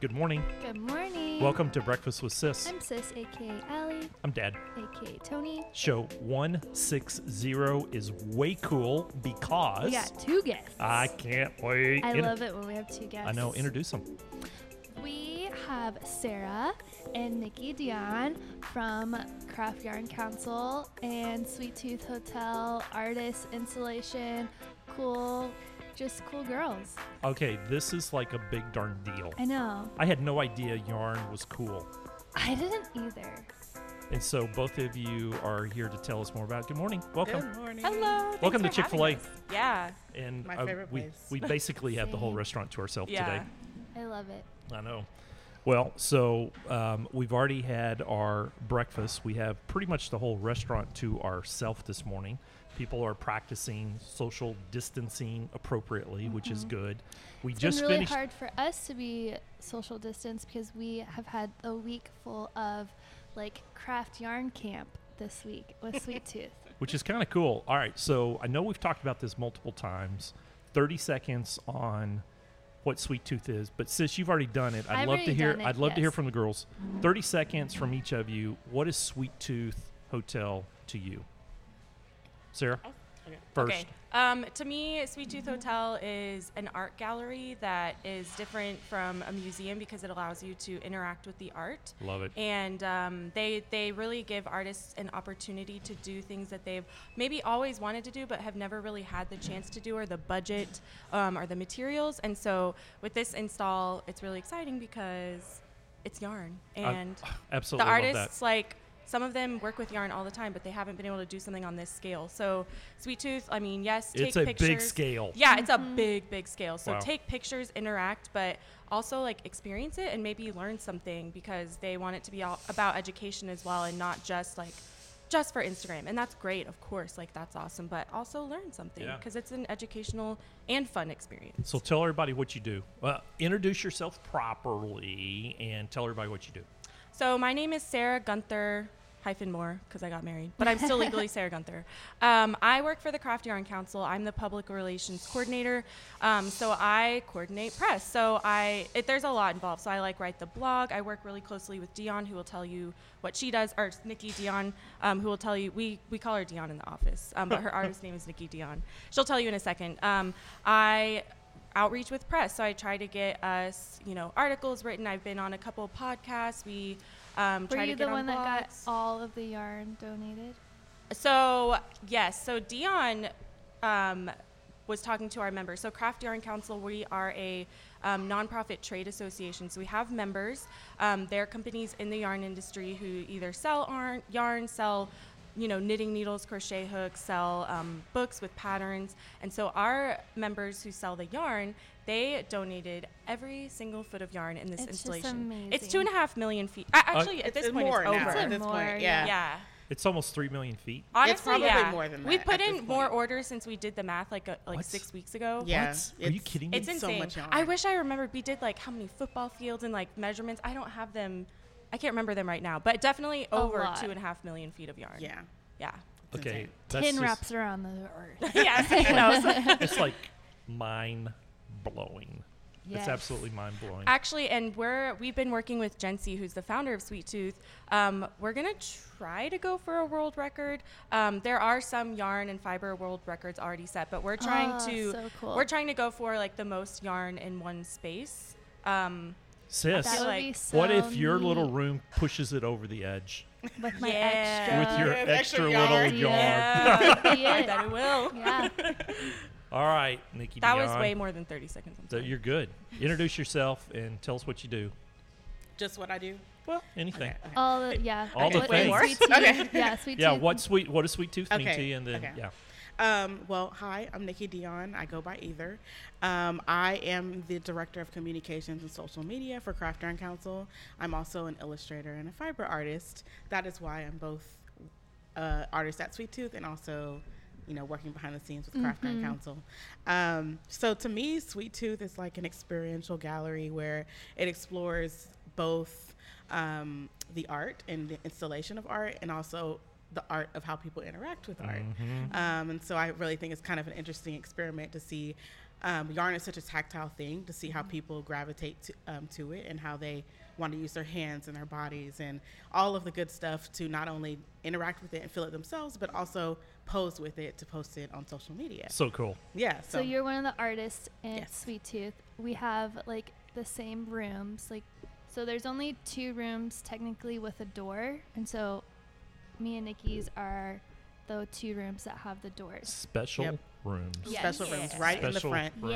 Good morning. Good morning. Welcome to Breakfast with Sis. I'm Sis, aka Allie, I'm Dad. aka Tony. Show 160 is way cool because We got two guests. I can't wait. I In- love it when we have two guests. I know. Introduce them. We have Sarah and Nikki Dion from Craft Yarn Council and Sweet Tooth Hotel, artist installation, cool, just cool girls. Okay, this is like a big darn deal. I know. I had no idea yarn was cool. I didn't either. And so both of you are here to tell us more about it. Good morning. Welcome. Good morning. Hello. thanks Welcome to Chick-fil-A. Yeah. And My uh, favorite we, place. we basically have the whole restaurant to ourselves Yeah. today. I love it. I know. Well, so um, we've already had our breakfast. We have pretty much the whole restaurant to ourselves this morning. People are practicing social distancing appropriately, which is mm-hmm. good. We It's just been really finished. hard for us to be social distance because we have had a week full of like craft yarn camp this week with Sweet Tooth. which is kind of cool. All right, so I know we've talked about this multiple times. Thirty seconds on what Sweet Tooth is, but since you've already done it, I'd I've love to hear. it, I'd love to hear from the girls. Thirty seconds from each of you. What is Sweet Tooth Hotel to you, Sarah? Okay. First, Okay. Um, to me, Sweet Tooth Hotel is an art gallery that is different from a museum because it allows you to interact with the art. love it. And um, they they really give artists an opportunity to do things that they've maybe always wanted to do but have never really had the chance to do or the budget um, or the materials. And so with this install, it's really exciting because it's yarn and Absolutely the artists like some of them work with yarn all the time but they haven't been able to do something on this scale so sweet tooth i mean yes take It's a pictures big scale. yeah it's a mm-hmm. big big scale so Wow. take pictures interact but also like experience it and maybe learn something because they want it to be all about education as well and not just like just for instagram and that's great of course like that's awesome but also learn something Yeah. because it's an educational and fun experience So tell everybody what you do. Well, introduce yourself properly and tell everybody what you do. So my name is Sarah Gunther hyphen more because I got married, but I'm still legally Sarah Gunther. Um, I work for the Craft Yarn Council. I'm the public relations coordinator. Um, so I coordinate press. So I it, there's a lot involved. So I like write the blog. I work really closely with Dion, who will tell you what she does, or Nikki Dion, um, who will tell you. We we call her Dion in the office, um, but her artist name is Nikki Dion. She'll tell you in a second. Um, I outreach with press. So I try to get us, you know, articles written. I've been on a couple podcasts. We um, Were you to get the on one that got all of the yarn donated? So yes, so Dion um, was talking to our members. So Craft Yarn Council, we are a um, nonprofit trade association. So we have members. Um, they're companies in the yarn industry who either sell yarn, yarn sell you know knitting needles, crochet hooks, sell um, books with patterns. And so our members who sell the yarn, they donated every single foot of yarn in this It's just installation. It's two and a half million feet. A- Actually, at It's this point, more it's now. over. At this More, point, yeah. yeah. yeah. It's almost three million feet. Honestly, probably yeah. more than We that put in more orders since we did the math like uh, like What? six weeks ago. Yeah. What? Are you it's- kidding me? It's so insane. much yarn. I wish I remembered. We did like how many football fields and like measurements. I don't have them. I can't remember them right now, but definitely A over lot. two and a half million feet of yarn. Yeah. Yeah. Okay, insane. that's Tin just- wraps around the earth. yes. Who knows? It's like mind blowing. Yes. It's absolutely mind blowing. Actually, and we're we've been working with Jencey, who's the founder of Sweet Tooth. Um, we're gonna try to go for a world record. Um, there are some yarn and fiber world records already set, but we're trying Oh, to so cool. we're trying to go for like the most yarn in one space. Um, Sis, That would like- be so what if your little neat. room pushes it over the edge with my Yeah. extra with your Yeah, extra, extra little yarn. yarn? yeah, That'd be I it. bet it will. Yeah. All right, Nikki. That was Dion. way more than 30 seconds. I'm So sorry. you're good. Introduce yourself and tell us what you do. Just what I do. Well, anything. Okay, okay. All the yeah. All the what- things. Sweet tooth. Okay. Yeah, sweet Yeah, tooth. what sweet what does sweet tooth mean Okay, to you? And then okay. yeah. Um, well, hi, I'm Nikki Dion. I go by either. Um, I am the director of communications and social media for Craft Council. I'm also an illustrator and a fiber artist. That is why I'm both uh, artist at Sweet Tooth and also, you know, working behind the scenes with Craft Yarn Council. Um, so to me, Sweet Tooth is like an experiential gallery where it explores both um, the art and the installation of art and also the art of how people interact with art. Um, and so I really think it's kind of an interesting experiment to see um, yarn is such a tactile thing to see Mm-hmm. how people gravitate to, um, to it and how they want to use their hands and their bodies and all of the good stuff to not only interact with it and feel it themselves, but also pose with it to post it on social media. So cool. Yeah. So, you're one of the artists in Yes. Sweet Tooth. We have like the same rooms, like so. There's only two rooms technically with a door, and so me and Nikki's are the two rooms that have the doors. Special Yep. rooms. Yes. special rooms right in the Special front. rooms.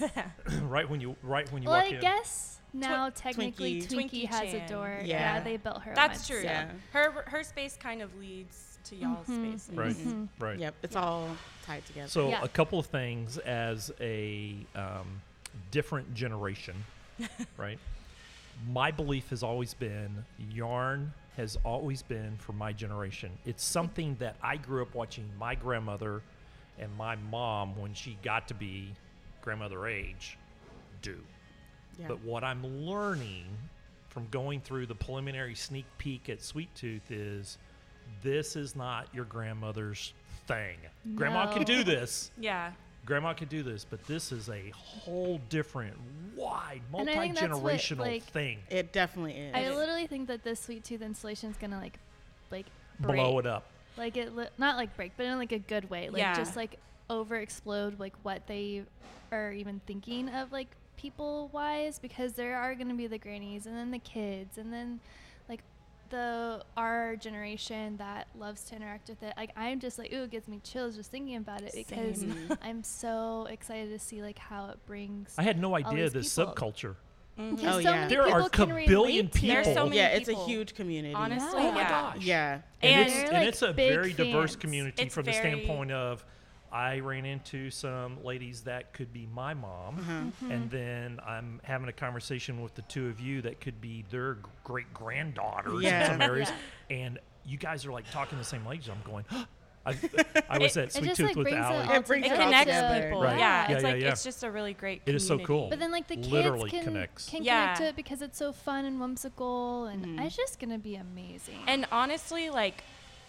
Yes. right when you right when you well, walk I in. guess now technically Twinkie. Twinkie, Twinkie has a Chan. door. Yeah. Yeah, they built her. That's once, true. so- Yeah. Her her space kind of leads to y'all's Mhm. spaces. Right. Mhm. Right. Yep. It's all tied together. So Yeah. a couple of things as a um, different generation, right? My belief has always been yarn has always been for my generation. It's something that I grew up watching my grandmother and my mom when she got to be grandmother age do. yeah. But what I'm learning from going through the preliminary sneak peek at Sweet Tooth is this is not your grandmother's thing. Grandma can do this. Yeah. Grandma could do this, but this is a whole different, wide, And I multi think that's what, generational like, thing. it definitely is. I literally think that this Sweet Tooth installation is gonna like, like break. Blow it up. like it li- not like break but in like a good way like Yeah. just like over explode like what they are even thinking of like people wise because there are going to be the grannies and then the kids and then like the our generation that loves to interact with it like i'm just like ooh it gives me chills just thinking about it because Same. i'm so excited to see like how it brings I had no idea this people. subculture. Mhm. Oh, so yeah. There are a can kabillion relate to people. it. There's so many yeah, it's a huge community. Honestly, Yeah. Oh my yeah. gosh. Yeah. And, And it's, They're, and it's a big very diverse community It's from the standpoint of I ran into some ladies that could be my mom, Uh-huh. Mm-hmm. and then I'm having a conversation with the two of you that could be their great granddaughters Yeah. in some areas, and you guys are like talking the same language. I'm going. I, I was It- at Sweet Tooth like, with brings it Allie. all It brings It it connects together. people. Right. Yeah. Yeah, It's yeah, like yeah. it's just a really great It is so community. cool. But then, like the kids Literally can, connects. can Yeah. connect to it because it's so fun and whimsical, and Mhm. it's just gonna be amazing. And honestly, like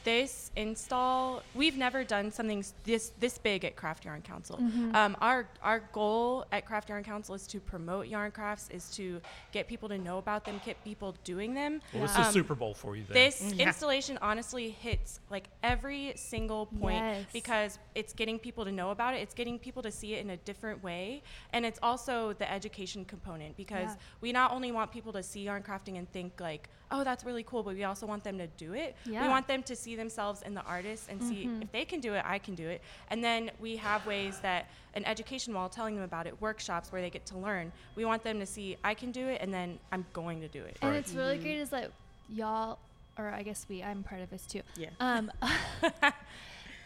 this install, we've never done something this this big at Craft Yarn Council. Mhm. Um, our our goal at Craft Yarn Council is to promote yarn crafts, is to get people to know about them, get people doing them. Well, this is Um, Super Bowl for you. Then. This Yeah. installation honestly hits like every single point Yes. because it's getting people to know about it. It's getting people to see it in a different way, and it's also the education component because Yeah. we not only want people to see yarn crafting and think like, "Oh, that's really cool," but we also want them to do it. We want them to see themselves in the artist and see Mhm. if they can do it, I can do it. And then we have ways that an education wall telling them about it, workshops where they get to learn. We want them to see I can do it, and then I'm going to do it. and Right. it's really Mhm. great is that y'all, or I guess we, I'm part of this too. Yeah. Um,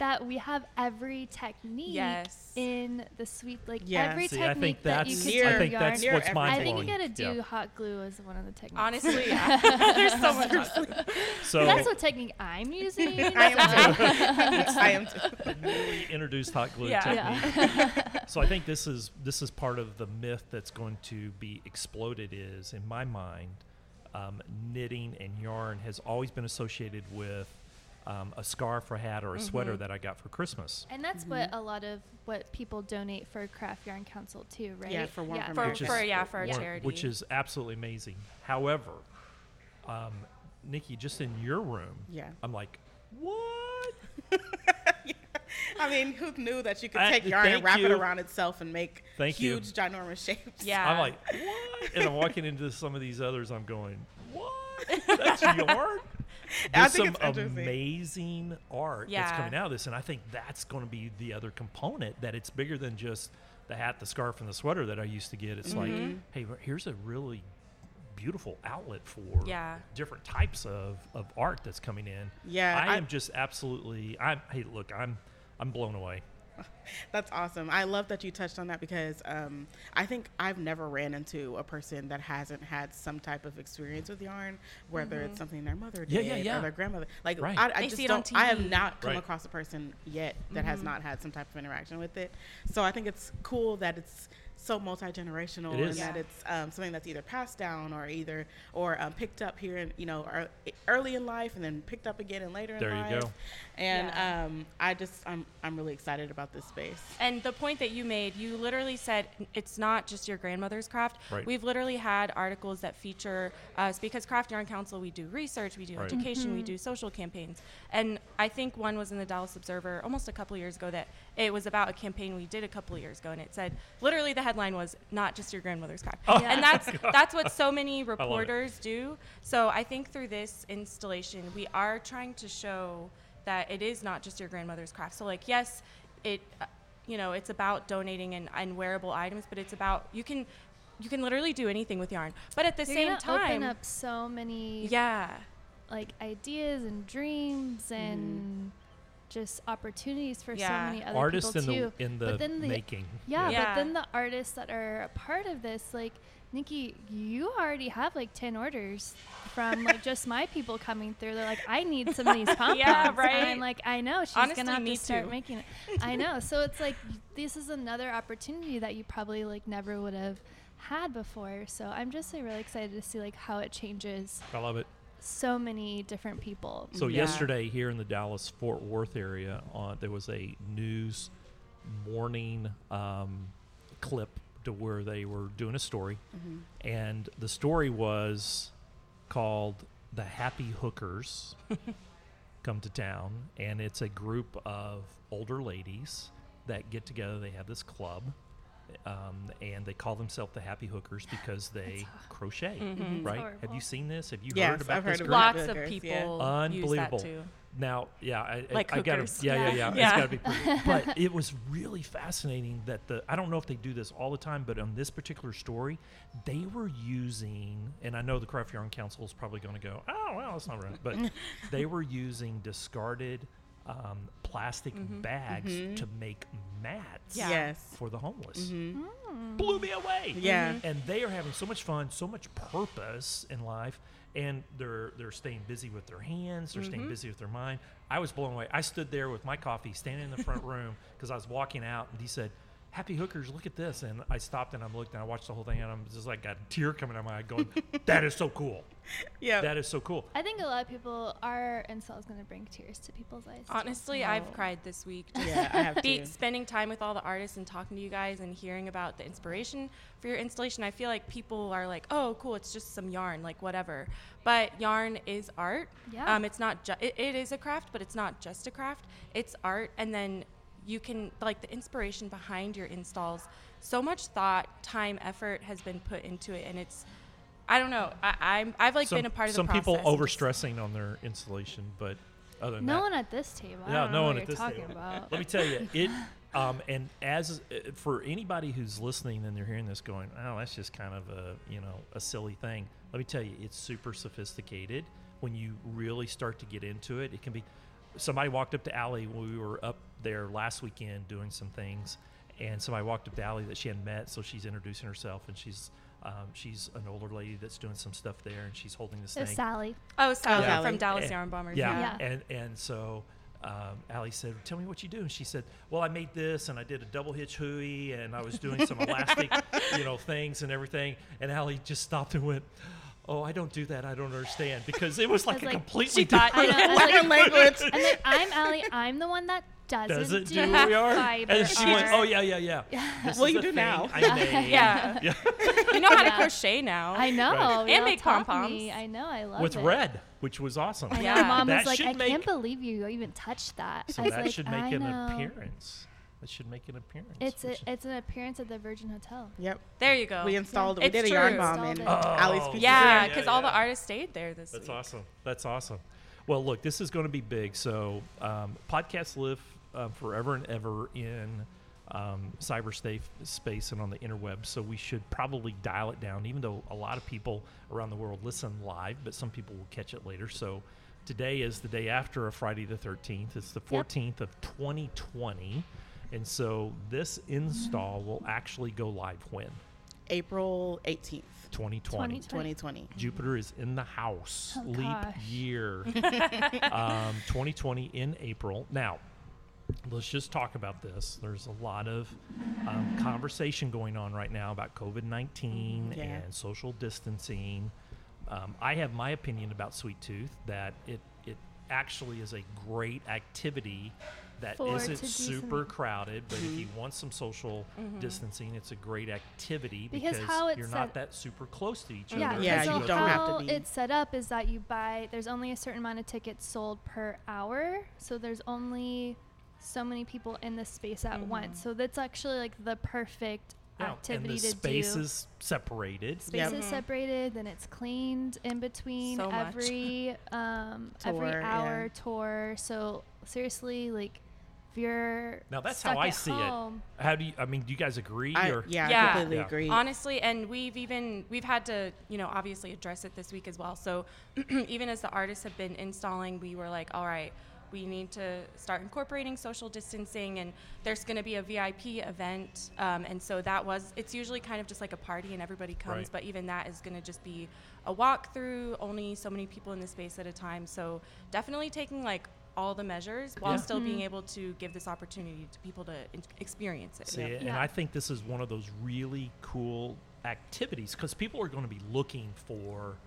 that we have every technique Yes. in the sweet, like Yeah. every See, I technique think that you can Near- I think yarn. that's Near what's every mind I think you gotta do Yeah. hot glue as one of the techniques. Honestly, yeah. there's so much. So That's what technique I'm using. I am too. I am too. newly introduced hot glue Yeah. technique. yeah. So I think this is this is part of the myth that's going to be exploded. Is in my mind, um, knitting and yarn has always been associated with um, a scarf, or hat, or a sweater Mhm. that I got for Christmas. And that's what a lot of what people donate for Craft Yarn Council too, right? Yeah, for Warm yeah, from for, Which is- for yeah for our Yeah. charity. which is absolutely amazing. However, um, Nikki, just in your room, Yeah. I'm like, what? I mean, who knew that you could I- take yarn and thank wrap it around itself and make Thank you. huge, ginormous shapes? yeah. I'm like, what? And I'm walking into some of these others. I'm going, what? That's yarn. I There's think some it's amazing art that's coming out of this, and I think that's going to be the other component. That it's bigger than just the hat, the scarf, and the sweater that I used to get. It's Mhm. like, hey, here's a really beautiful outlet for Yeah. different types of, of art that's coming in. Yeah, I I- am just absolutely. I'm. Hey, look, I'm. I'm blown away. That's awesome. I love that you touched on that because um, I think I've never ran into a person that hasn't had some type of experience with yarn, whether it's something their mother did yeah, yeah. or their grandmother. Like Right. I, I just see it don't. I have not come Right. across a person yet that has not had some type of interaction with it. So I think it's cool that it's so multi generational, and that it's um, something that's either passed down or either or um, picked up here, in, you know, ear- early in life, and then picked up again and later in There you go. And Yeah. um, I just I'm I'm really excited about this space. And the point that you made, you literally said it's not just your grandmother's craft. Right. We've literally had articles that feature us because Craft Yarn Council, we do research, we do Right. education, we do social campaigns. And I think one was in the Dallas Observer almost a couple years ago that it was about a campaign we did a couple of years ago, and it said literally the headline was "Not just your grandmother's craft," Oh, and that's that's what so many reporters do. So I think through this installation, we are trying to show that it is not just your grandmother's craft. So like, yes, it, uh, you know, it's about donating and, and wearable items, but it's about you can, you can literally do anything with yarn. But at the You're same time, open up so many yeah, like ideas and dreams and just opportunities for Yeah. so many other Artists in people the too. in the, But then the- making. Yeah, Yeah. but then the artists that are a part of this, like Nikki, you already have like ten orders from like just my people coming through. They're like, I need some of these pom poms. right? And I'm like, I know she's Honestly, gonna have me to start too. making it. I know. So it's like this is another opportunity that you probably like never would have had before. So I'm just like, really excited to see like how it changes I love it. So many different people. So Yeah. yesterday here in the Dallas Fort Worth area, uh, there was a news morning um, clip to where they were doing a story, Mm-hmm. and the story was called "The Happy Hookers Come to Town," and it's a group of older ladies that get together. They have this club. Um, and they call themselves the Happy Hookers because they crochet, Mhm. right? Have you seen this? Have you Yes, heard about I've this heard group? about lots of people yeah. use Unbelievable. that too. Now, yeah, I, I- Like I got to, yeah, yeah, Yeah. yeah, It's Yeah. got to be pretty. But it was really fascinating that the, I don't know if they do this all the time, but on this particular story, they were using, and I know the Craft Yarn Council is probably going to go, oh, well, that's not right. But they were using discarded um, plastic bags Mhm. to make mats Yeah. Yes. for the homeless. hmm Blew me away Yeah. and they are having so much fun, so much purpose in life, and they're they're staying busy with their hands, they're staying Mhm. busy with their mind. I was blown away. I stood there with my coffee, standing in the front room because I was walking out, and he said, "Happy hookers, look at this!" And I stopped and I'm looking, and I watched the whole thing, and I'm just like got a tear coming out of my eye, going, "That is so cool! Yeah. That is so cool!" I think a lot of people are install is gonna bring tears to people's eyes. too. Honestly, I've cried this week. Just yeah, I have be, spending time with all the artists and talking to you guys and hearing about the inspiration for your installation, I feel like people are like, "Oh, cool! It's just some yarn, like whatever." But yarn is art. Yeah. Um, it's not. Ju- it, it is a craft, but it's not just a craft. It's art, and then you can like the inspiration behind your installs. So much thought, time, effort has been put into it, and it's. I don't know. I, I'm. I've like some been a part of some the process. people and just- over stressing on their installation, but other than no that, one at this table. I Yeah, don't no know one what at you're this talking table. about. Let me tell you, it. Um, and as uh, for anybody who's listening and they're hearing this, going, "Oh, that's just kind of a you know a silly thing." Let me tell you, it's super sophisticated. When you really start to get into it, it can be. Somebody walked up to Allie when we were up there last weekend doing some things, and somebody walked up to Allie that she hadn't met, so she's introducing herself, and she's um, she's an older lady that's doing some stuff there, and she's holding this It's thing. Sally. Oh, Sally Yeah. from Dallas And- Yarn Bombers. Yeah. Yeah. And and so um, Allie said, "Tell me what you do." And she said, "Well, I made this, and I did a double hitch hooey, and I was doing some elastic, you know, things and everything." And Allie just stopped and went. Oh, I don't do that. I don't understand because it was like was a like- completely She thought- different I know, I was language. I'm like, I'm Allie. I'm the one that doesn't, doesn't do, do what we are. fiber And she went, "Oh yeah, yeah, yeah." This Well, you do now. I. Yeah. Yeah. You know how to Yeah. crochet now. I know. Right. And make pom-poms. I know. I love it. With it. red, which was awesome. I know. Yeah. Mom That was like, I make- can't believe you even touched that. So I was that like, should make I an know. appearance. That should make an appearance. It's a, it's an appearance at the Virgin Hotel. Yep. there you go. We installed. it We It's did a yarn bomb in Installed it. Oh. Pizzeria. yeah, Yeah, because yeah, all the artists stayed there this That's week. awesome. That's awesome. Well, look, this is going to be big. So, um, podcasts live uh, forever and ever in um, cyberspace space and on the interweb. So we should probably dial it down, even though a lot of people around the world listen live, but some people will catch it later. So today is the day after a Friday the 13th. It's the Yep. 14th of 2020. And so this install will actually go live when? April 18th, 2020. 2020. Jupiter is in the house. Oh, Leap gosh. year. um, 2020 in April. Now, let's just talk about this. There's a lot of um, conversation going on right now about COVID 19 Yeah. and social distancing. Um, I have my opinion about Sweet Tooth that it, it actually is a great activity that For not super crowded, but Mm-hmm. if you want some social distancing, it's a great activity Because because, how it's you're set- not that super close to each Yeah, other. Yeah, as you so don't have to how be. it's set up is that you buy. There's only a certain amount of tickets sold per hour, so there's only so many people in the space at once. So that's actually like the perfect Yeah, and activity the to space do. is separated. Space Yep. is separated, then it's cleaned in between So every um, every hour yeah. tour. So seriously, like if you're Now that's stuck how I see home, it. How do you? I mean, do you guys agree? I, or yeah, Yeah. I completely Yeah. agree. Honestly, and we've even we've had to, you know, obviously address it this week as well. So even as the artists have been installing, we were like, all right, we need to start incorporating social distancing, and there's going to be a VIP event, um, and so that was it's usually kind of just like a party and everybody comes, Right. but even that is going to just be a walkthrough, only so many people in the space at a time. So definitely taking like all the measures while Yeah. still being Mhm. able to give this opportunity to people to in- experience it. See, and Yeah. I think this is one of those really cool activities because people are going to be looking for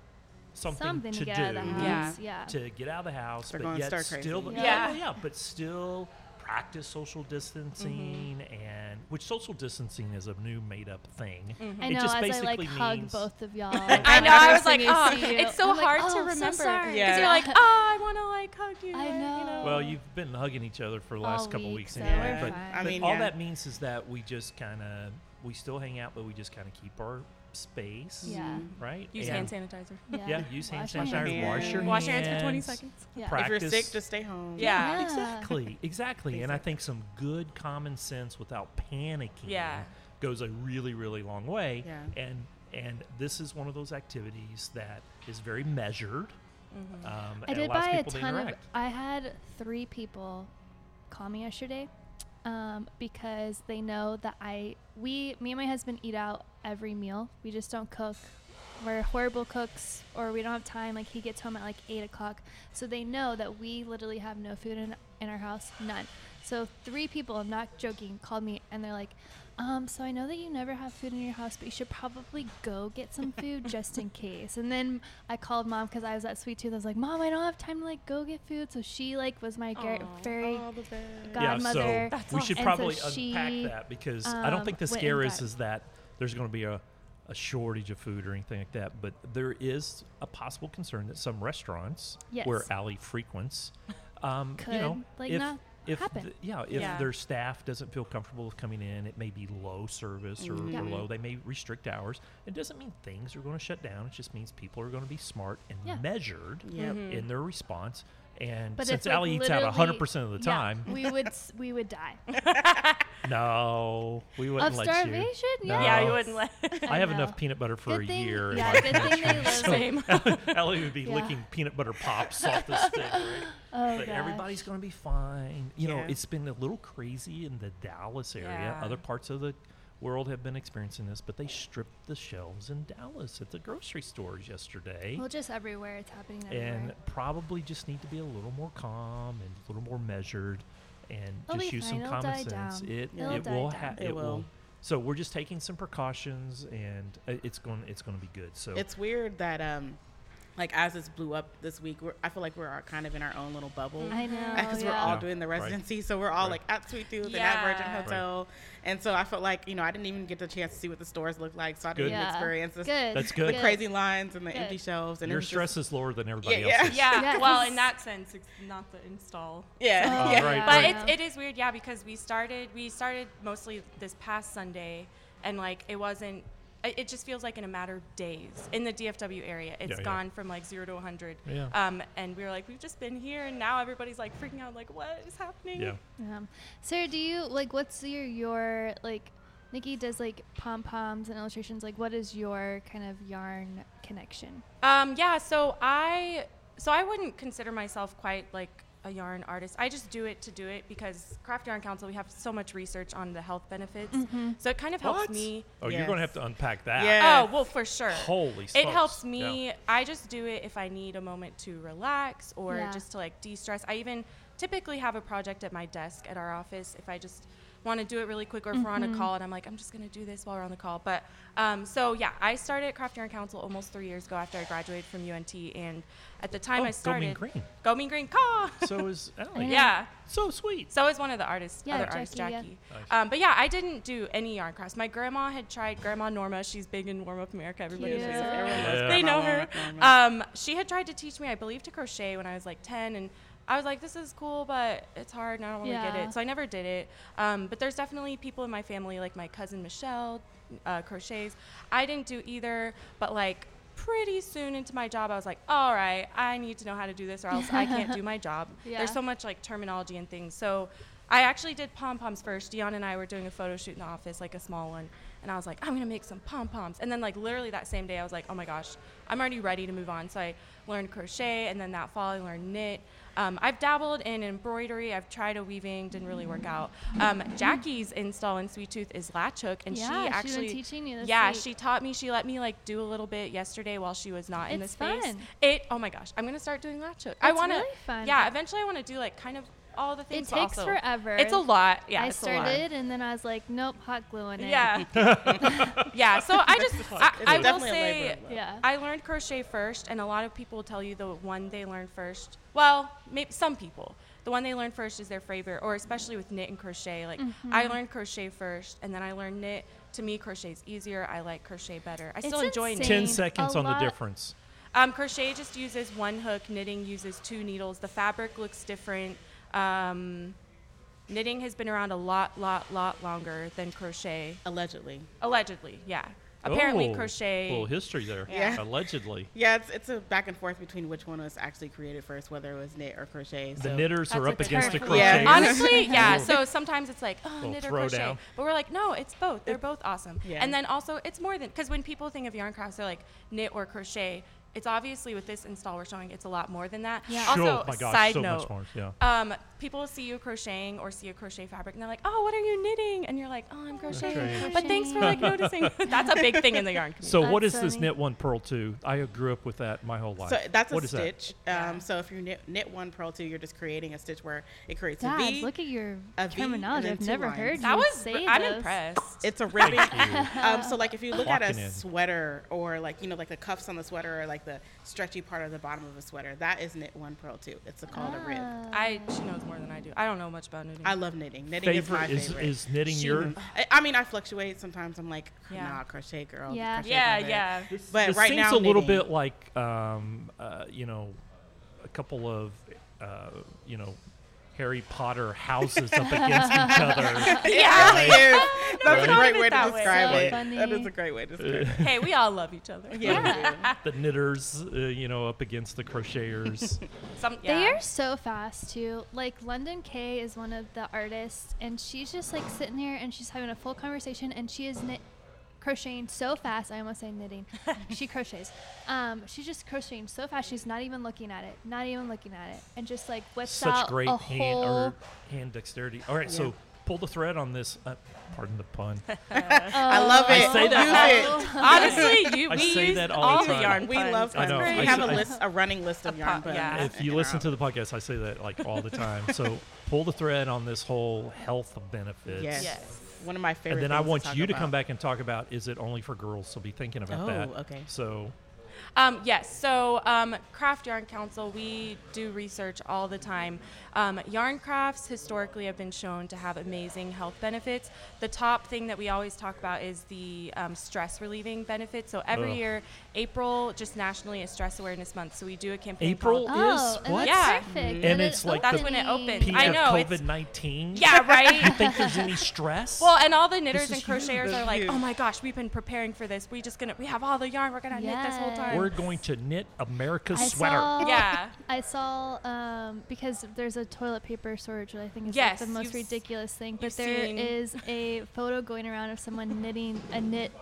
something, something to to get do, out of the Yeah. house. Yeah. to get out of the house, They're but yet stir crazy. still, Yeah. yeah, Yeah. yeah, but still practice social distancing mm-hmm. and which social distancing is a new made up thing. Mm-hmm. I It know just as I like basically hug both of y'all. I know. I was like, oh, it's so I'm like, hard "Oh, to so remember sorry." because Yeah. you're like, oh, I want to like hug you. I but, you know. Well, you've been hugging each other for the last All couple week, weeks so anyway, we're but, fine. I but mean, all yeah. that means is that we just kind of we still hang out, but we just kind of keep our space, Yeah. right? use And- hand sanitizer. Yeah. Yeah, use hand Wash your sanitizer. hands. Wash your Wash your hands for 20 seconds. Yeah. if you're sick, just stay home. Yeah. Yeah. Exactly, exactly. And I think some good common sense without panicking Yeah. goes a really, really long way. Yeah. And and this is one of those activities that is very measured. Mm-hmm. Um, I did buy a people to ton of. I had three people call me yesterday um, because they know that I we me and my husband eat out every meal. We just don't cook. We're horrible cooks, or we don't have time. Like he gets home at like eight o'clock, so they know that we literally have no food in in our house, none. So three people, I'm not joking, called me and they're like, um, so I know that you never have food in your house, but you should probably go get some food just in case. And then I called mom because I was at Sweet Tooth. I was like, Mom, I don't have time to like go get food. So she like was my gar- Aw. very All the best. godmother. Yeah, so we should And so probably she, unpack that because I don't um, think the scare is is that there's going to be a, a shortage of food or anything like that. But there is a possible concern that some restaurants where Yes. Allie frequents, um, Could, you know, like, if, not if happen. the- yeah, if Yeah. their staff doesn't feel comfortable with coming in, it may be low service or, Yeah. or low. They may restrict hours. It doesn't mean things are going to shut down. It just means people are going to be smart and Yeah. measured Yep. Mhm. in their response. And But since if, like, eats out 100% of the yeah, time, we would we would die no, we wouldn't of let starvation. you. Yeah, Yeah, No. you wouldn't let. I have know. enough peanut butter for Good a thing- year. in yeah, my good thing they live- Same. Ellie would be Yeah. licking peanut butter pops off the stick. Right? Oh but gosh. everybody's going to be fine. You know, it's been a little crazy in the Dallas area. Yeah. Other parts of the world have been experiencing this, but they stripped the shelves in Dallas at the grocery stores yesterday. Well, just everywhere it's happening. Everywhere. and probably just need to be a little more calm and a little more measured and It'll just use fine. some It'll common die sense. down. It It'll it die will down. ha- It it will. will. So we're just taking some precautions and uh, it's going it's going to be good. So It's weird that um, like as this blew up this week, we're, I feel like we're kind of in our own little bubble. I know because we're all Yeah, doing the right. residency, so we're all Right. like at Sweet Tooth and at Virgin Yeah. Right. Hotel, and so I felt like you know I didn't even get the chance to see what the stores look like, so I Good. didn't Yeah. experience this, Good. That's good. the good. crazy lines and the Good. empty shelves. And your was just- stress is lower than everybody Yeah, yeah. else's. Yeah. Yes. Well, in that sense, it's not the install. yeah, Oh, yeah. right. But right. it's, it is weird, yeah, because we started we started mostly this past Sunday, and like it wasn't. It it just feels like in a matter of days in the DFW area, it's Yeah, yeah. gone from like zero to 100. Yeah. Um, and we were like, we've just been here, and now everybody's like freaking out, like, what is happening? Yeah. Um, Sarah, do you like what's your your like? Nikki does like pom poms and illustrations. Like, what is your kind of yarn connection? Um, yeah, so I so I wouldn't consider myself quite like a yarn artist. I just do it to do it because Craft Yarn Council we have so much research on the health benefits. Mm-hmm. So it kind of helps What? me. Oh, you're going to have to unpack that. Yeah. Oh, well, for sure. Holy It smokes. helps Yeah. me. I just do it if I need a moment to relax or Yeah. just to like de-stress. I even typically have a project at my desk at our office if I just want to do it really quick or if we're on a Mhm. call and I'm like, I'm just going to do this while we're on the call. But um, so, yeah, I started at Craft Yarn Council almost three years ago after I graduated from UNT. And at the time Oh, I Go started. Mean Green. Go Mean Green, caw! So is Ellie. Yeah. yeah. So sweet. So is one of the artists, Yeah, other artists, Jackie, yeah. Um, but yeah, I didn't do any yarn crafts. My grandma had tried. Grandma Norma, she's big in Warm Up America. Everybody Cute. knows her. Yeah. They know her. Um, she had tried to teach me, I believe, to crochet when I was like 10, and I was like, "This is cool, but it's hard, and I don't want to get it." So I never did it. Um, but there's definitely people in my family, like my cousin Michelle, uh, crochets. I didn't do either, but like pretty soon into my job, I was like, "All right, I need to know how to do this, or else I can't do my job." Yeah. There's so much like terminology and things. So I actually did pom poms first. Dion and I were doing a photo shoot in the office, like a small one. And I was like, I'm gonna make some pom poms. And then, like, literally that same day, I was like, oh my gosh, I'm already ready to move on. So I learned crochet, and then that fall, I learned knit. Um, I've dabbled in embroidery. I've tried a weaving, didn't really work out. Um, Jackie's install in Sweet Tooth is latch hook, and yeah, she she's actually been teaching you this yeah, week. she taught me. She let me like do a little bit yesterday while she was not in the It's space. fun. It. Oh my gosh, I'm gonna start doing latch hook. I want to. really fun. Yeah, eventually I want to do like kind of all the It things. but takes also- forever. It's a lot. Yeah, I it's a lot. started and then I was like, nope, hot glue in it. Yeah. yeah. So I just I, I will say labor. Yeah. I learned crochet first, and a lot of people tell you the one they learned first. Well, maybe some people. The one they learn first is their favorite, or especially with knit and crochet. Like Mm-hmm. I learned crochet first, and then I learned knit. To me, crochet is easier. I like crochet better. I still It's enjoy insane. knit. Ten A seconds on the difference. Um, crochet just uses one hook. Knitting uses two needles. The fabric looks different. Um, knitting has been around a lot, lot, lot longer than crochet. Allegedly. Allegedly, yeah. Apparently, Oh, crochet. little history there. Yeah. Allegedly. Yeah, it's, it's a back and forth between which one was actually created first, whether it was knit or crochet. The knitters That's are up against the term. crocheters. Yeah. Honestly, yeah. So sometimes it's like, oh, knit or crochet. down. But we're like, no, it's both. They're both awesome. Yeah. And then also, it's more than, because when people think of yarn crafts, they're like knit or crochet. It's obviously with this install we're showing, it's a lot more than that. Yeah. Also, Sure, my gosh, side so note, much more. Yeah. um, people see you crocheting or see a crochet fabric and they're like, "Oh, what are you knitting?" And you're like, "Oh, I'm crocheting." Crocheting. But thanks for like noticing. That's a big thing in the yarn community. So what is That's this funny. knit one purl two? I grew up with that my whole life. So that's a What is that? stitch. Yeah. Um, so if you knit, knit one purl two, you're just creating a stitch where it creates Dad, a V. look at your a V, terminology. I've never lines. heard that you was. say I'm those. impressed. It's a ribbing. um, so like if you look at a in. sweater or like you know like the cuffs on the sweater or like the stretchy part of the bottom of a sweater, that is knit one purl two. It's a, called a rib. Ah. I she knows more than I do. I don't know much about knitting. I love knitting. Knitting Favorite is is, my favorite. is knitting She- your. I, I mean, I fluctuate. Sometimes I'm like, Yeah. nah, crochet girl. Yeah. crochet yeah, girl. yeah. But this right seems now, a little bit like um, uh, you know, a couple of uh, you know, Harry Potter houses up against each other. It Yeah. really is. That's Right. a great way to that way. describe So it. funny. That is a great way to describe it. hey, we all love each other. Yeah. the knitters, uh, you know, up against the crocheters. Some, They are so fast too. Like London Kaye is one of the artists, and she's just like sitting there and she's having a full conversation, and she is knit, crocheting so fast. I almost say knitting. she crochets. Um, she's just crocheting so fast. She's not even looking at it. Not even looking at it, and just like whips Such out great a hand whole. or hand dexterity. All right, Yeah. so pull the thread on this. Uh, pardon the pun. I love it. I say that Use it. Honestly, you, I we say use that all all the the time. yarn We puns. love I know. We I have say- a I- list, a running list of A yarn puns. yeah. if you listen to the podcast, I say that like all the time. So pull the thread on this whole health benefits. Yes. Yes. One of my favorite. And then I want you to about. come back and talk about is it only for girls? So be thinking about Oh, that. okay. So Um, yes, so um, Craft Yarn Council, we do research all the time. Um, yarn crafts historically have been shown to have amazing health benefits. The top thing that we always talk about is the um, stress relieving benefits. So every Ugh. year, April, just nationally, is Stress Awareness Month. So we do a campaign. April called- Oh, is and what? that's Yeah. perfect. And It it's is like That's when it opens. peak I know, it's- COVID nineteen. Yeah, right. you think there's any stress? Well, and all the knitters and crocheters That's are like, "Oh my gosh, we've been preparing for this. We just gonna, we have all the yarn. We're gonna knit this whole time." We're going to knit America's I sweater. saw, yeah. I saw um, because there's a toilet paper shortage, which I think is Yes, like the most ridiculous thing. But you've there seen- is a photo going around of someone knitting a knit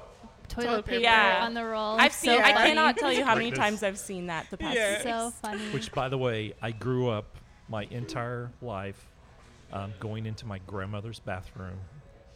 toilet, Toilet paper paper. Yeah. on the roll. I've It's seen. so I cannot tell you how many times I've seen that the past. Yeah. weeks. So funny. Which, by the way, I grew up my entire life um, going into my grandmother's bathroom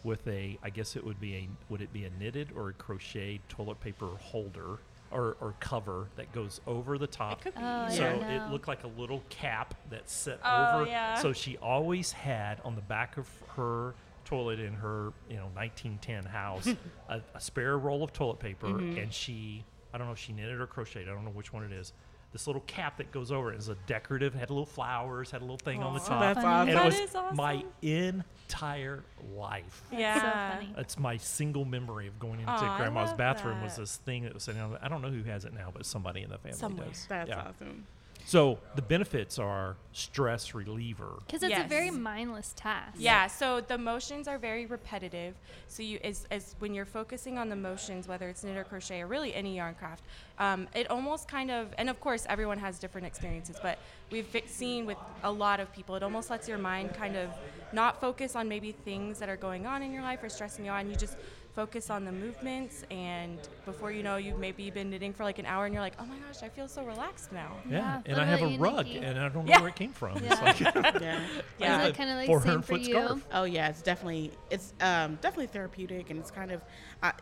with a, I guess it would be a, would it be a knitted or a crocheted toilet paper holder or, or cover that goes over the top. could be. Oh, So yeah. it looked like a little cap that set Oh, over. yeah. So she always had on the back of her toilet in her you know 1910 house a, a spare roll of toilet paper, Mm-hmm. and she I don't know if she knitted or crocheted. I don't know which one it is. This little cap that goes over it is a decorative, had little flowers, had a little thing on the top. That's awesome. and That it was is awesome. my entire life. That's Yeah. so funny. It's my single memory of going into Aw, I grandma's love bathroom was this thing that was sitting on. the- I don't know who has it now, but somebody in the family Somewhere. does. That's yeah. awesome. So the benefits are stress reliever. Because it's a very mindless task. Yeah, so the motions are very repetitive. So you as, as when you're focusing on the motions, whether it's knit or crochet or really any yarn craft, um, it almost kind of and of course everyone has different experiences, but we've fi- seen with a lot of people, it almost lets your mind kind of not focus on maybe things that are going on in your life or stressing you out, and you just focus on the movements and before you know you've maybe been knitting for like an hour and you're like oh my gosh i feel so relaxed now Yeah, Yeah, and I have a rug, Nikki? and I don't know Yeah. where it came from. Yeah. It's like Yeah. Yeah. Is kind of like 400 same for foot you? scarf. Oh yeah, it's definitely it's um, definitely therapeutic, and it's kind of uh,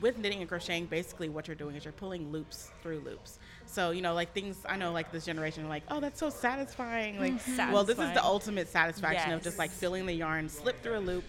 with knitting and crocheting. Basically, what you're doing is you're pulling loops through loops. So you know, like things I know, like this generation, are like oh, that's so satisfying. Like, well, this is the ultimate satisfaction of just like Yes. filling the yarn, slip through a loop,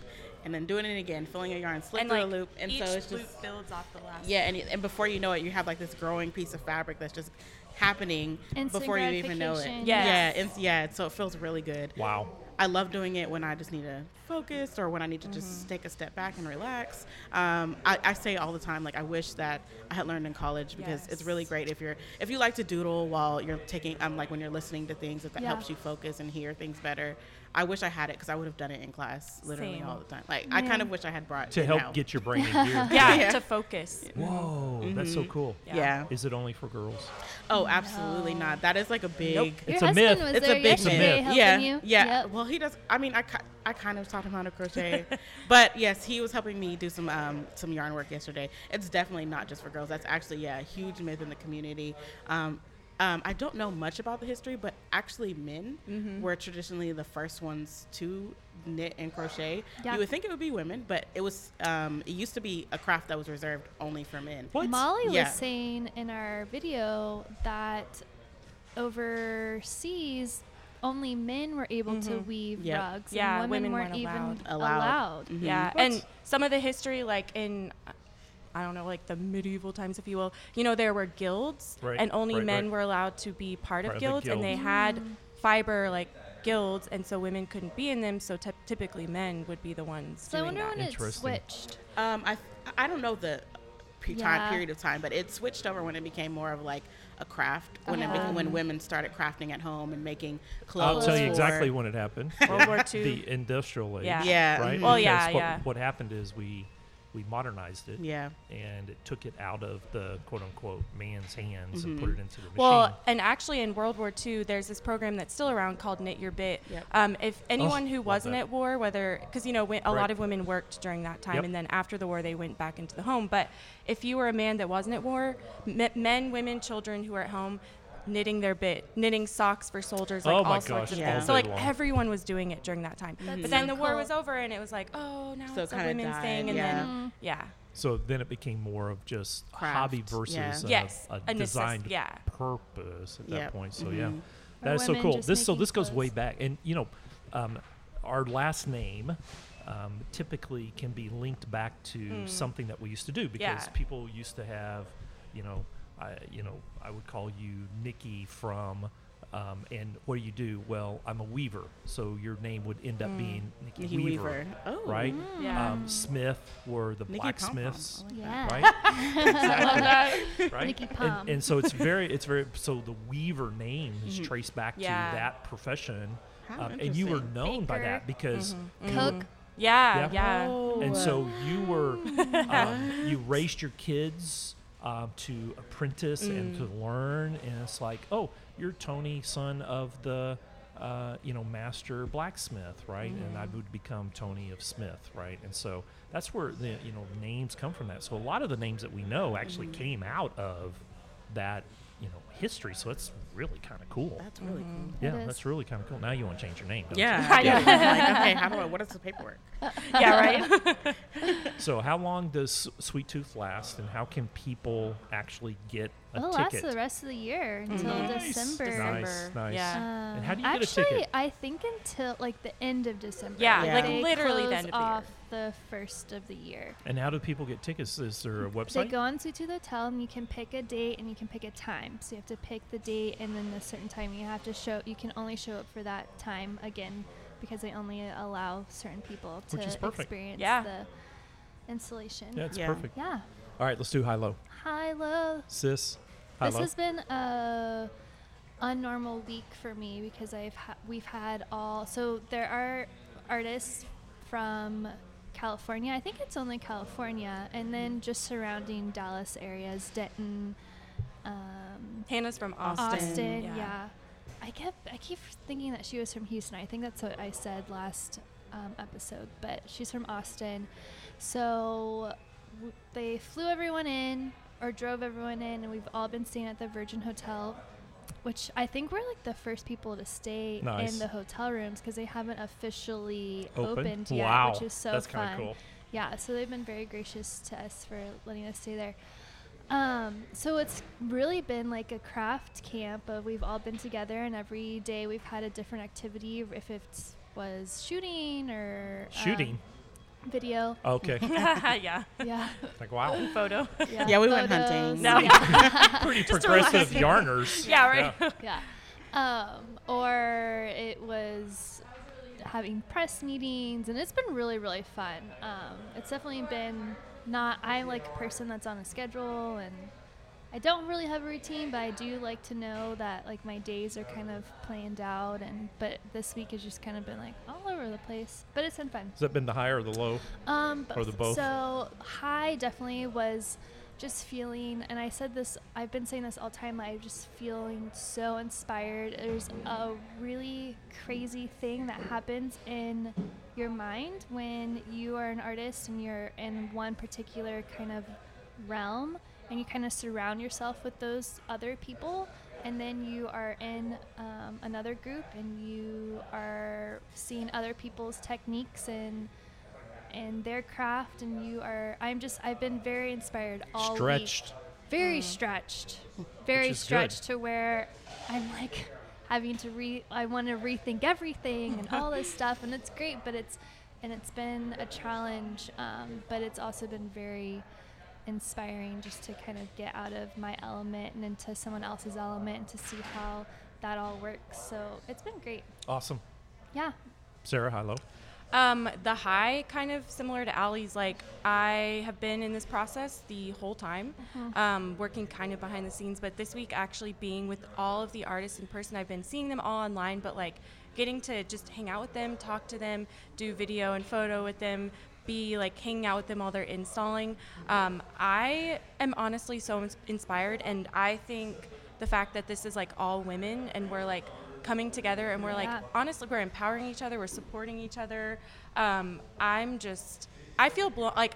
and then doing it again, filling a yarn, slip and through like a loop, and each so it's just builds off the last yeah, and, and before you know it, you have like this growing piece of fabric that's just happening Instant before you even know it. gratification. Yes. Yeah, it's, yeah. So it feels really good. wow. I love doing it when I just need to focus or when I need to Mm-hmm. just take a step back and relax. Um, I, I say all the time, like I wish that I had learned in college because it's really great if you're if you like to doodle while you're taking um like when you're listening to things if that Yeah. helps you focus and hear things better. I wish I had it because I would have done it in class literally Same. all the time. Like I kind of wish I had brought To it help now. get your brain in gear. yeah, Yeah. to focus Whoa, that's so cool. Yeah. yeah. Is it only for girls? Oh, absolutely No. not. That is like a big. Your It's a husband myth. was It's there a big It's a yesterday myth. yeah, you. yeah. Yep. Well, he does. I mean, I, I kind of taught him how to crochet, but yes, he was helping me do some um, some yarn work yesterday. It's definitely not just for girls. That's actually yeah, a huge myth in the community. Um, um, I don't know much about the history, but actually, men Mm-hmm. were traditionally the first ones to knit and crochet. Yeah. You would think it would be women, but it was. Um, it used to be a craft that was reserved only for men. What? Molly Yeah. was saying in our video that overseas only men were able to Mhm. weave Yep. rugs Yeah, and women, women weren't, weren't even allowed. allowed. Mhm. Yeah, What? and some of the history, like in, I don't know, like the medieval times, if you will, you know, there were guilds, Right, and only right, men right. were allowed to be part, Part of of the guilds, and they guilds. had fiber like guilds, and so women couldn't be in them. So ty- typically, men would be the ones So I doing wonder that. when it Interesting. switched. Um, I I don't know the pe- time period of time, but it switched over when it became more of like a craft when it Uh-huh. became, when women started crafting at home and making clothes. I'll tell you exactly when it happened. World War II. The industrial age. Yeah. Yeah. Right. mhm. Well, Because yeah, what, yeah. What happened is we we modernized it. Yeah. And it took it out of the quote unquote man's hands and Mhm. put it into the machine. Well, and actually, in World War II, there's this program that's still around called Knit Your Bit. Yep. Um, if anyone who wasn't at war, whether because you know a Right. lot of women worked during that time, Yep. and then after the war they went back into the home. But if you were a man that wasn't at war, men, women, children who were at home. Knitting their bit, knitting socks for soldiers, like Oh all my sorts of gosh, all things. So like long. everyone was doing it during that time. That's But then so the war cool. was over, and it was like, oh, now So it's a women's died, thing, and yeah. then Mm. yeah, So then it became more of just Craft, hobby versus yeah. a, Yes, a a necess- designed yeah. purpose at that Yep. point. So yeah, Mhm. that Or is so cool. This so making this goes way back, and you know, um, our last name um, typically can be linked back to Mm. something that we used to do because Yeah. people used to have, you know, I you know I would call you Nikki from. Um, and what do you do? Well, I'm a weaver, so your name would end up Mm. being Nikki, Nikki Weaver, Weaver. Oh. right? Yeah. Um, Smith were the Nikki blacksmiths, Pom-Pom. Like. Yeah. right? right? Nikki and, Pom. and so it's very, it's very. So the weaver name is Mhm. traced back Yeah. to that profession, um, and you were interesting. known by that because, Mhm. Cook. Mhm. Yeah, Yeah. yeah. Oh. and so you were, um, you raised your kids um, to apprentice and Mm. to learn, and it's like, oh, you're Tony, son of the. Uh, you know, master blacksmith, right? And I Mhm. would become Tony of Smith, right? And so that's where the you know names come from. That so a lot of the names that we know actually Mhm. came out of that you know history. So it's really kind of cool. That's really cool. yeah, It is. that's really kind of cool. Now you want to change your name. don't you? Yeah. I know. like, okay, how do I? What is the paperwork? yeah, right. So how long does Sweet Tooth last, and how can people actually get a It'll last ticket? the rest of the year until Nice. December. Nice, December. nice. Yeah. Um, And how do you get a ticket? actually, ticket? I think until like the end of December. Yeah, Yeah. like They literally the close end of the year. off the first of the year. And how do people get tickets? Is there a website? They go on to the hotel and you can pick a date and you can pick a time. So you have to pick the date and then a certain time you have to show. You can only show up for that time again because they only allow certain people to Which is perfect. experience Yeah. the installation. yeah, it's Yeah. perfect. Yeah. All right, let's do high low. High low. Sis, high This low. has been a unnormal week for me because I've ha- we've had all so there are artists from California. I think it's only California, and then just surrounding Dallas areas, Denton, um, Hannah's from Austin. Austin. Yeah. yeah. I kept I keep thinking that she was from Houston. I think that's what I said last um, episode, but she's from Austin. So w- they flew everyone in or drove everyone in, and we've all been staying at the Virgin Hotel, which I think we're like the first people to stay Nice. in the hotel rooms because they haven't officially Open? opened yet, wow, which is so that's fun. cool. Yeah, so they've been very gracious to us for letting us stay there. Um, so it's really been like a craft camp of we've all been together and every day we've had a different activity if it was shooting or um, Shooting. Video. Okay, yeah. Yeah. like wow, Photo. Yeah, Yeah, we went hunting. No. Yeah. pretty Just progressive yarners. Yeah, right. yeah. Um, or it was having press meetings, and it's been really, really fun. Um, it's definitely been not. I'm like a person that's on a schedule, and I don't really have a routine, but I do like to know that like my days are kind of planned out. And but this week has just kind of been like all over the place, but it's been fun. Has that been the high or the low? Um, Or the both? So high definitely was just feeling, and I said this. I've been saying this all time. I'm just feeling so inspired. There's a really crazy thing that happens in your mind when you are an artist and you're in one particular kind of realm, and you kind of surround yourself with those other people. And then you are in um, another group, and you are seeing other people's techniques and and their craft and you are i'm just i've been very inspired all week. Stretched. very stretched very is good. stretched to where i'm like having to re i want to rethink everything and all this stuff and it's great but it's and it's been a challenge um, but it's also been very inspiring just to kind of get out of my element and into someone else's element and to see how that all works so it's been great Awesome. yeah Sarah, high low. Um, the high, kind of similar to Allie's, like I have been in this process the whole time, um, working kind of behind the scenes. But this week, actually being with all of the artists in person, I've been seeing them all online, but like getting to just hang out with them, talk to them, do video and photo with them, be like hanging out with them while they're installing. Um, I am honestly so ins- inspired, and I think the fact that this is like all women and we're like coming together and we're like Yeah. honestly we're empowering each other we're supporting each other um, i'm just i feel blown like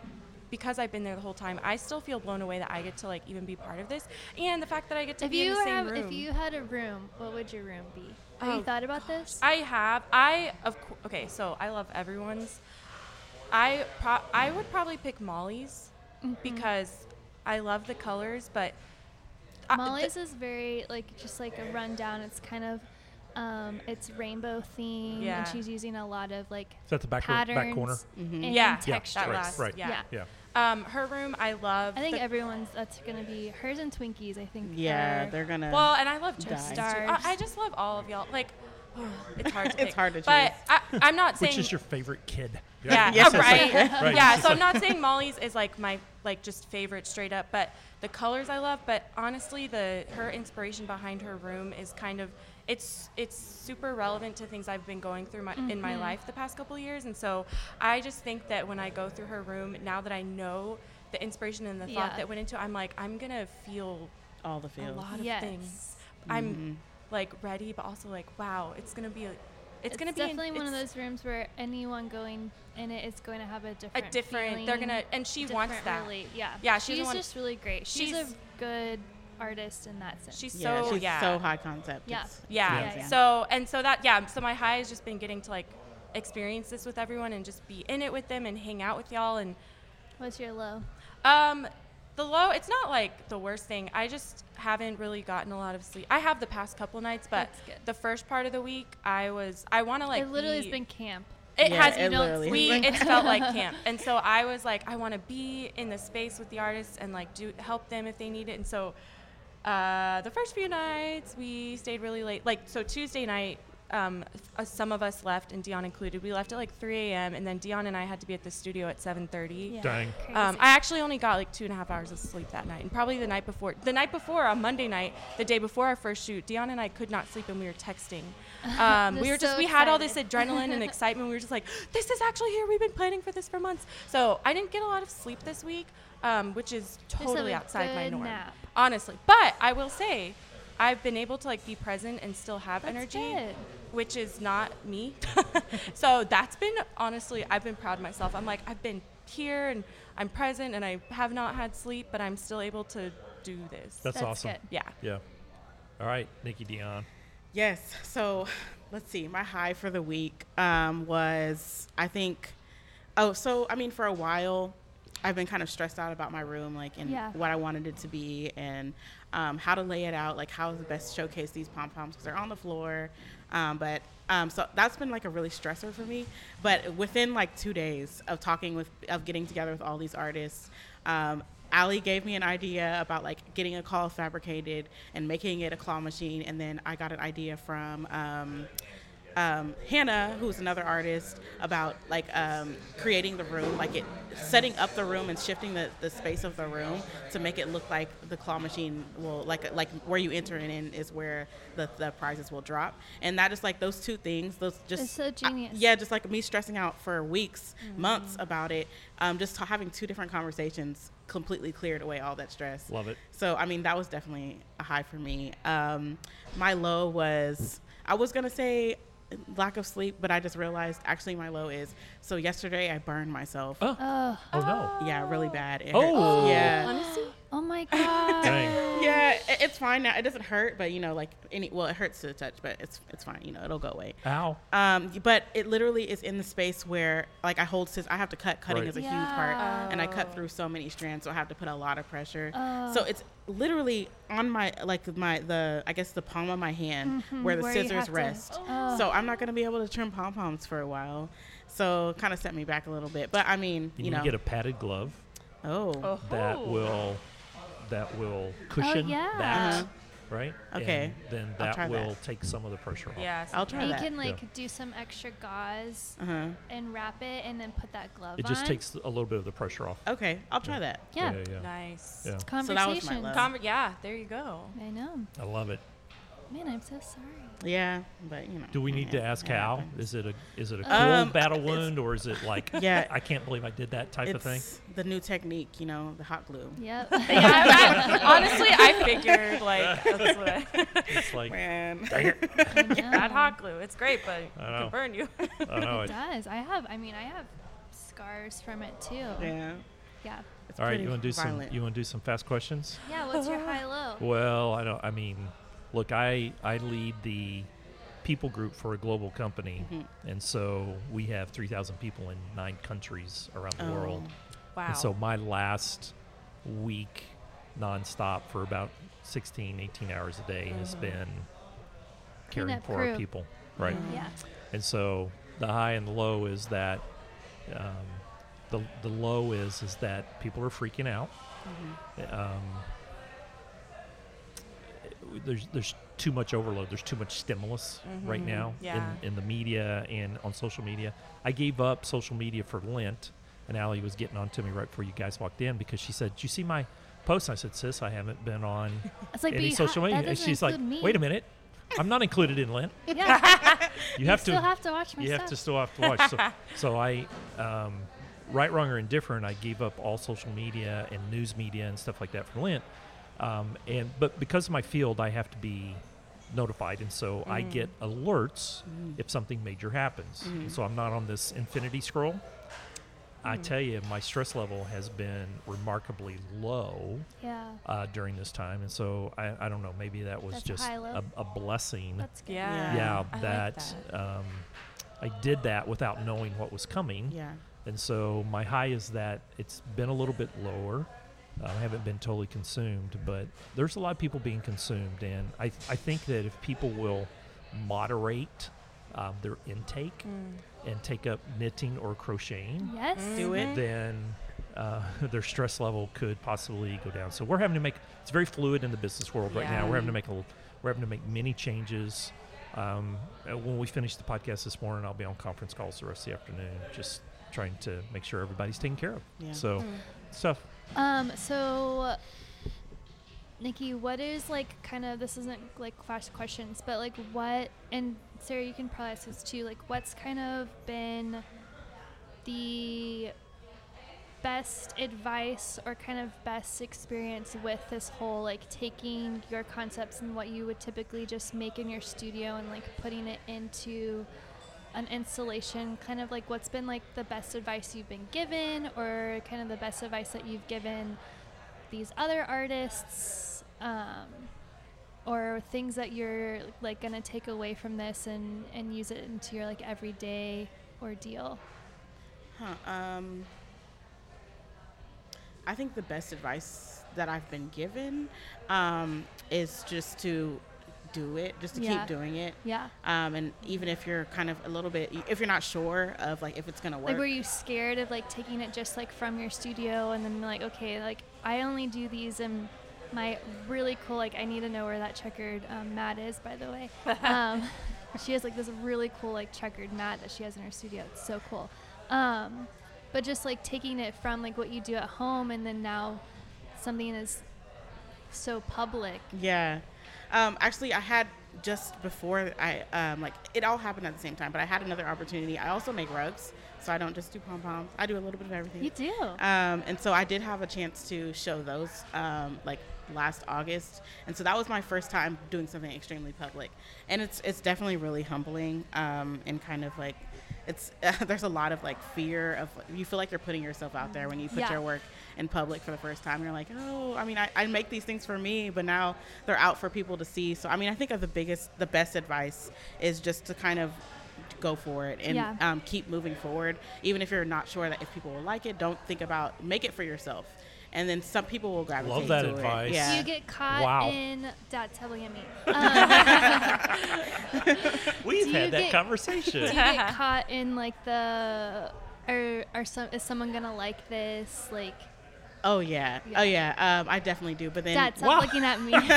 because i've been there the whole time i still feel blown away that i get to like even be part of this and the fact that i get to if be in the same have room if you had a room what would your room be have Oh, you thought about this I have. I of cou- okay. So I love everyone's. I pro- I would probably pick Molly's Mm-hmm. because I love the colors, but I- th- Molly's is very like just like a rundown. It's kind of um, it's rainbow theme, Yeah. and she's using a lot of like Is that's the back, patterns back corner? and Yeah, yeah, textures. that right, last, right. yeah. Yeah. Yeah. um, her room I love. I think the- everyone's that's gonna be hers and Twinkies. I think. Yeah, are- they're gonna. well, and I love Die. Toast Stars. I, I just love all of y'all. Like, it's hard to It's hard to But choose. I, I'm not saying. Which is your favorite kid? Yeah, Yes, yeah, right. Right, Yeah, so I'm not saying Molly's is like my like just favorite straight up, but the colors I love. But honestly, the her inspiration behind her room is kind of it's it's super relevant to things I've been going through my, in my mm-hmm. life the past couple of years, and so I just think that when I go through her room now that I know the inspiration and the Yeah. thought that went into, it, I'm like I'm gonna feel all the feels, a lot of Yes. things. I'm mm-hmm. Like ready, but also like wow, it's gonna be. A, it's, gonna be in- definitely one of those rooms where anyone going in it is going to have a different, a different. different. They're gonna and she wants that. Really, yeah. Yeah, she's the she's one- just really great. She's, she's- a good artist in that sense. She's yeah, so she's yeah. so high concept. Yeah. Yeah. Yeah, yeah. So and so that yeah. So my high has just been getting to like experience this with everyone and just be in it with them and hang out with y'all and What's your low? um the low it's not like the worst thing. I just haven't really gotten a lot of sleep. I have the past couple nights, but the first part of the week I was I want to like it literally be- has been camp. It Yeah, has it don't literally we has been- it's felt like camp and so i was like i want to be in the space with the artists and like do help them if they need it and so uh, the first few nights we stayed really late like so tuesday night um, uh, some of us left and dion included we left at like 3 a.m and then dion and i had to be at the studio at 7.30 Yeah. Dang. Um, I actually only got like two and a half hours of sleep that night, and probably the night before. The night before, on Monday night, the day before our first shoot, Dion and I could not sleep, and we were texting. Um, we were just so we had all this adrenaline and excitement. We were just like, this is actually here. We've been planning for this for months. So I didn't get a lot of sleep this week, um, which is totally outside my norm, nap. honestly. But I will say, I've been able to like be present and still have That's energy good. which is not me. so that's been honestly, I've been proud of myself. I'm like, I've been here and I'm present and I have not had sleep, but I'm still able to do this. That's, That's awesome. good. yeah. Yeah. All right, Nikki Dion. Yes. So let's see. My high for the week um, was, I think, oh, so I mean, for a while, I've been kind of stressed out about my room, like, and Yeah. what I wanted it to be, and um, how to lay it out, like, how to best showcase these pom poms because they're on the floor. Um, but um, so that's been like a really stressor for me. But within like two days of talking with, of getting together with all these artists, um, Allie gave me an idea about like getting a call fabricated and making it a claw machine, and then I got an idea from um, um, Hannah, who's another artist, about like um, creating the room, like it setting up the room and shifting the, the space of the room to make it look like the claw machine will like like where you enter it in is where the, the prizes will drop, and that is like those two things. Those just It's so I- yeah, just like me stressing out for weeks, months about it. Um, just t- having two different conversations completely cleared away all that stress. Love it. So I mean that was definitely a high for me. Um, my low was I was gonna say lack of sleep, but I just realized actually my low is so yesterday I burned myself. Oh, Oh, oh no. Yeah, really bad. It Oh. hurts. yeah. Honestly, oh my god. Dang. Yeah, it- it's fine now. It doesn't hurt, but you know, like any well, it hurts to the touch, but it's it's fine. You know, it'll go away. Ow. Um, but it literally is in the space where like I hold scissors. I have to cut. Cutting Right. is a huge part, and I cut Oh. through so many strands, so I have to put a lot of pressure. Oh. So it's literally on my like my the I guess the palm of my hand Mhm, where the where scissors have to- rest. Oh. So I'm not gonna be able to trim pom poms for a while. So kind of set me back a little bit. But I mean, You, you, know, get a padded glove oh, that will that will cushion yeah. that, Uh-huh. right? Okay. And then that will that. take some of the pressure off. yes. I'll try you that. can like Yeah. do some extra gauze uh huh. and wrap it and then put that glove on. It on. just takes a little bit of the pressure off. Okay, I'll try Yeah. that. yeah. Yeah. yeah. Nice. Yeah. So that was my Conversations. Conver- yeah, there you go. I know. I love it. Man, I'm so sorry. Yeah, but you know. Do we need to ask it how? happens. Is it a is it a cool Um, battle wound or is it like Yeah. I can't believe I did that type of thing? It's the new technique, you know, the hot glue. Yep. Yeah, I- honestly, I figured like that's what I, It's like Man. dang it. I know. that hot glue. It's great, but it I can burn you. I know It it. does. I have. I mean, I have scars from it too. Yeah. Yeah. It's All right, you want to do some you want to do some fast questions? Yeah. What's your high low? Well, I don't. I mean, look, I I lead the people group for a global company, Mhm. and so we have three thousand people in nine countries around the world. Oh. Wow. And so my last week nonstop for about 16, 18 hours a day has Mhm. been caring for crew. our people, right? Mhm. Yeah. And so the high and the low is that um, the the low is is that people are freaking out. Mhm. Um, there's there's too much overload. There's too much stimulus right Mhm. now Yeah. in, in the media and on social media. I gave up social media for Lent, and Allie was getting on to me right before you guys walked in because she said, "Did you see my post?" And I said, "Sis, I haven't been on like, any social media." And she's like, me. "Wait a minute, I'm not included in Lent. Yeah. You have still to." have to watch you stuff. have to still have to watch. So, so I, um, right, wrong, or indifferent, I gave up all social media and news media and stuff like that for Lent. Um, and but because of my field, I have to be notified, and so I Mm. get alerts Mm. if something major happens. Mhm. So I'm not on this infinity scroll. I tell you, my stress level has been remarkably low Yeah. uh, during this time, and so I, I don't know. Maybe that was That's just a, a blessing. That's good. Yeah. yeah, I like that, that. Um, I did that without knowing what was coming, Yeah. and so my high is that it's been a little bit lower. Uh, I haven't been totally consumed, but there's a lot of people being consumed, and I I think that if people will moderate um, their intake Mm. and take up knitting or crocheting, Yes. Do it. Mhm. then uh, their stress level could possibly go down. So we're having to make it's very fluid in the business world right now. We're having to make a we're having to make many changes. Um, uh, when we finish the podcast this morning, I'll be on conference calls the rest of the afternoon, just trying to make sure everybody's taken care of. Yeah. So Mm. stuff. Um, so Nikki, what is like kind of this isn't like fast questions, but like what and Sarah, you can probably ask this too, like what's kind of been the best advice or kind of best experience with this whole like taking your concepts and what you would typically just make in your studio and like putting it into an installation kind of like what's been like the best advice you've been given or kind of the best advice that you've given these other artists um, or things that you're like gonna take away from this and and use it into your like everyday ordeal Huh. Um, I think the best advice that I've been given um, is just to do it, just to Yeah. keep doing it. yeah Um, and even if you're kind of a little bit, if you're not sure of like if it's gonna work, like were you scared of like taking it just like from your studio and then like okay like i only do these in my really cool like i need to know where that checkered um, mat is by the way um, she has like this really cool like checkered mat that she has in her studio it's so cool um, but just like taking it from like what you do at home and then now something is so public Yeah. Um, actually, I had just before I um, like it all happened at the same time, but I had another opportunity. I also make rugs, so I don't just do pom poms. I do a little bit of everything. you do Um, and so I did have a chance to show those um, like last August, and so that was my first time doing something extremely public, and it's it's definitely really humbling um, and kind of like it's there's a lot of like fear of you feel like you're putting yourself out there when you put Yeah. your work in public for the first time. You're like, oh, I mean, I, I make these things for me, but now they're out for people to see. So I mean, I think of the biggest, the best advice is just to kind of go for it and Yeah. um, keep moving forward. Even if you're not sure that if people will like it, don't think about make it for yourself. And then some people will gravitate Love that to advice. it. Yeah. you get caught Wow. in Dad's telling me? Um, We've had that get- conversation. do you get caught in like the are are some is someone gonna like this like oh yeah. Yeah. Oh yeah. Um, I definitely do. But then dad stop Wow. looking at me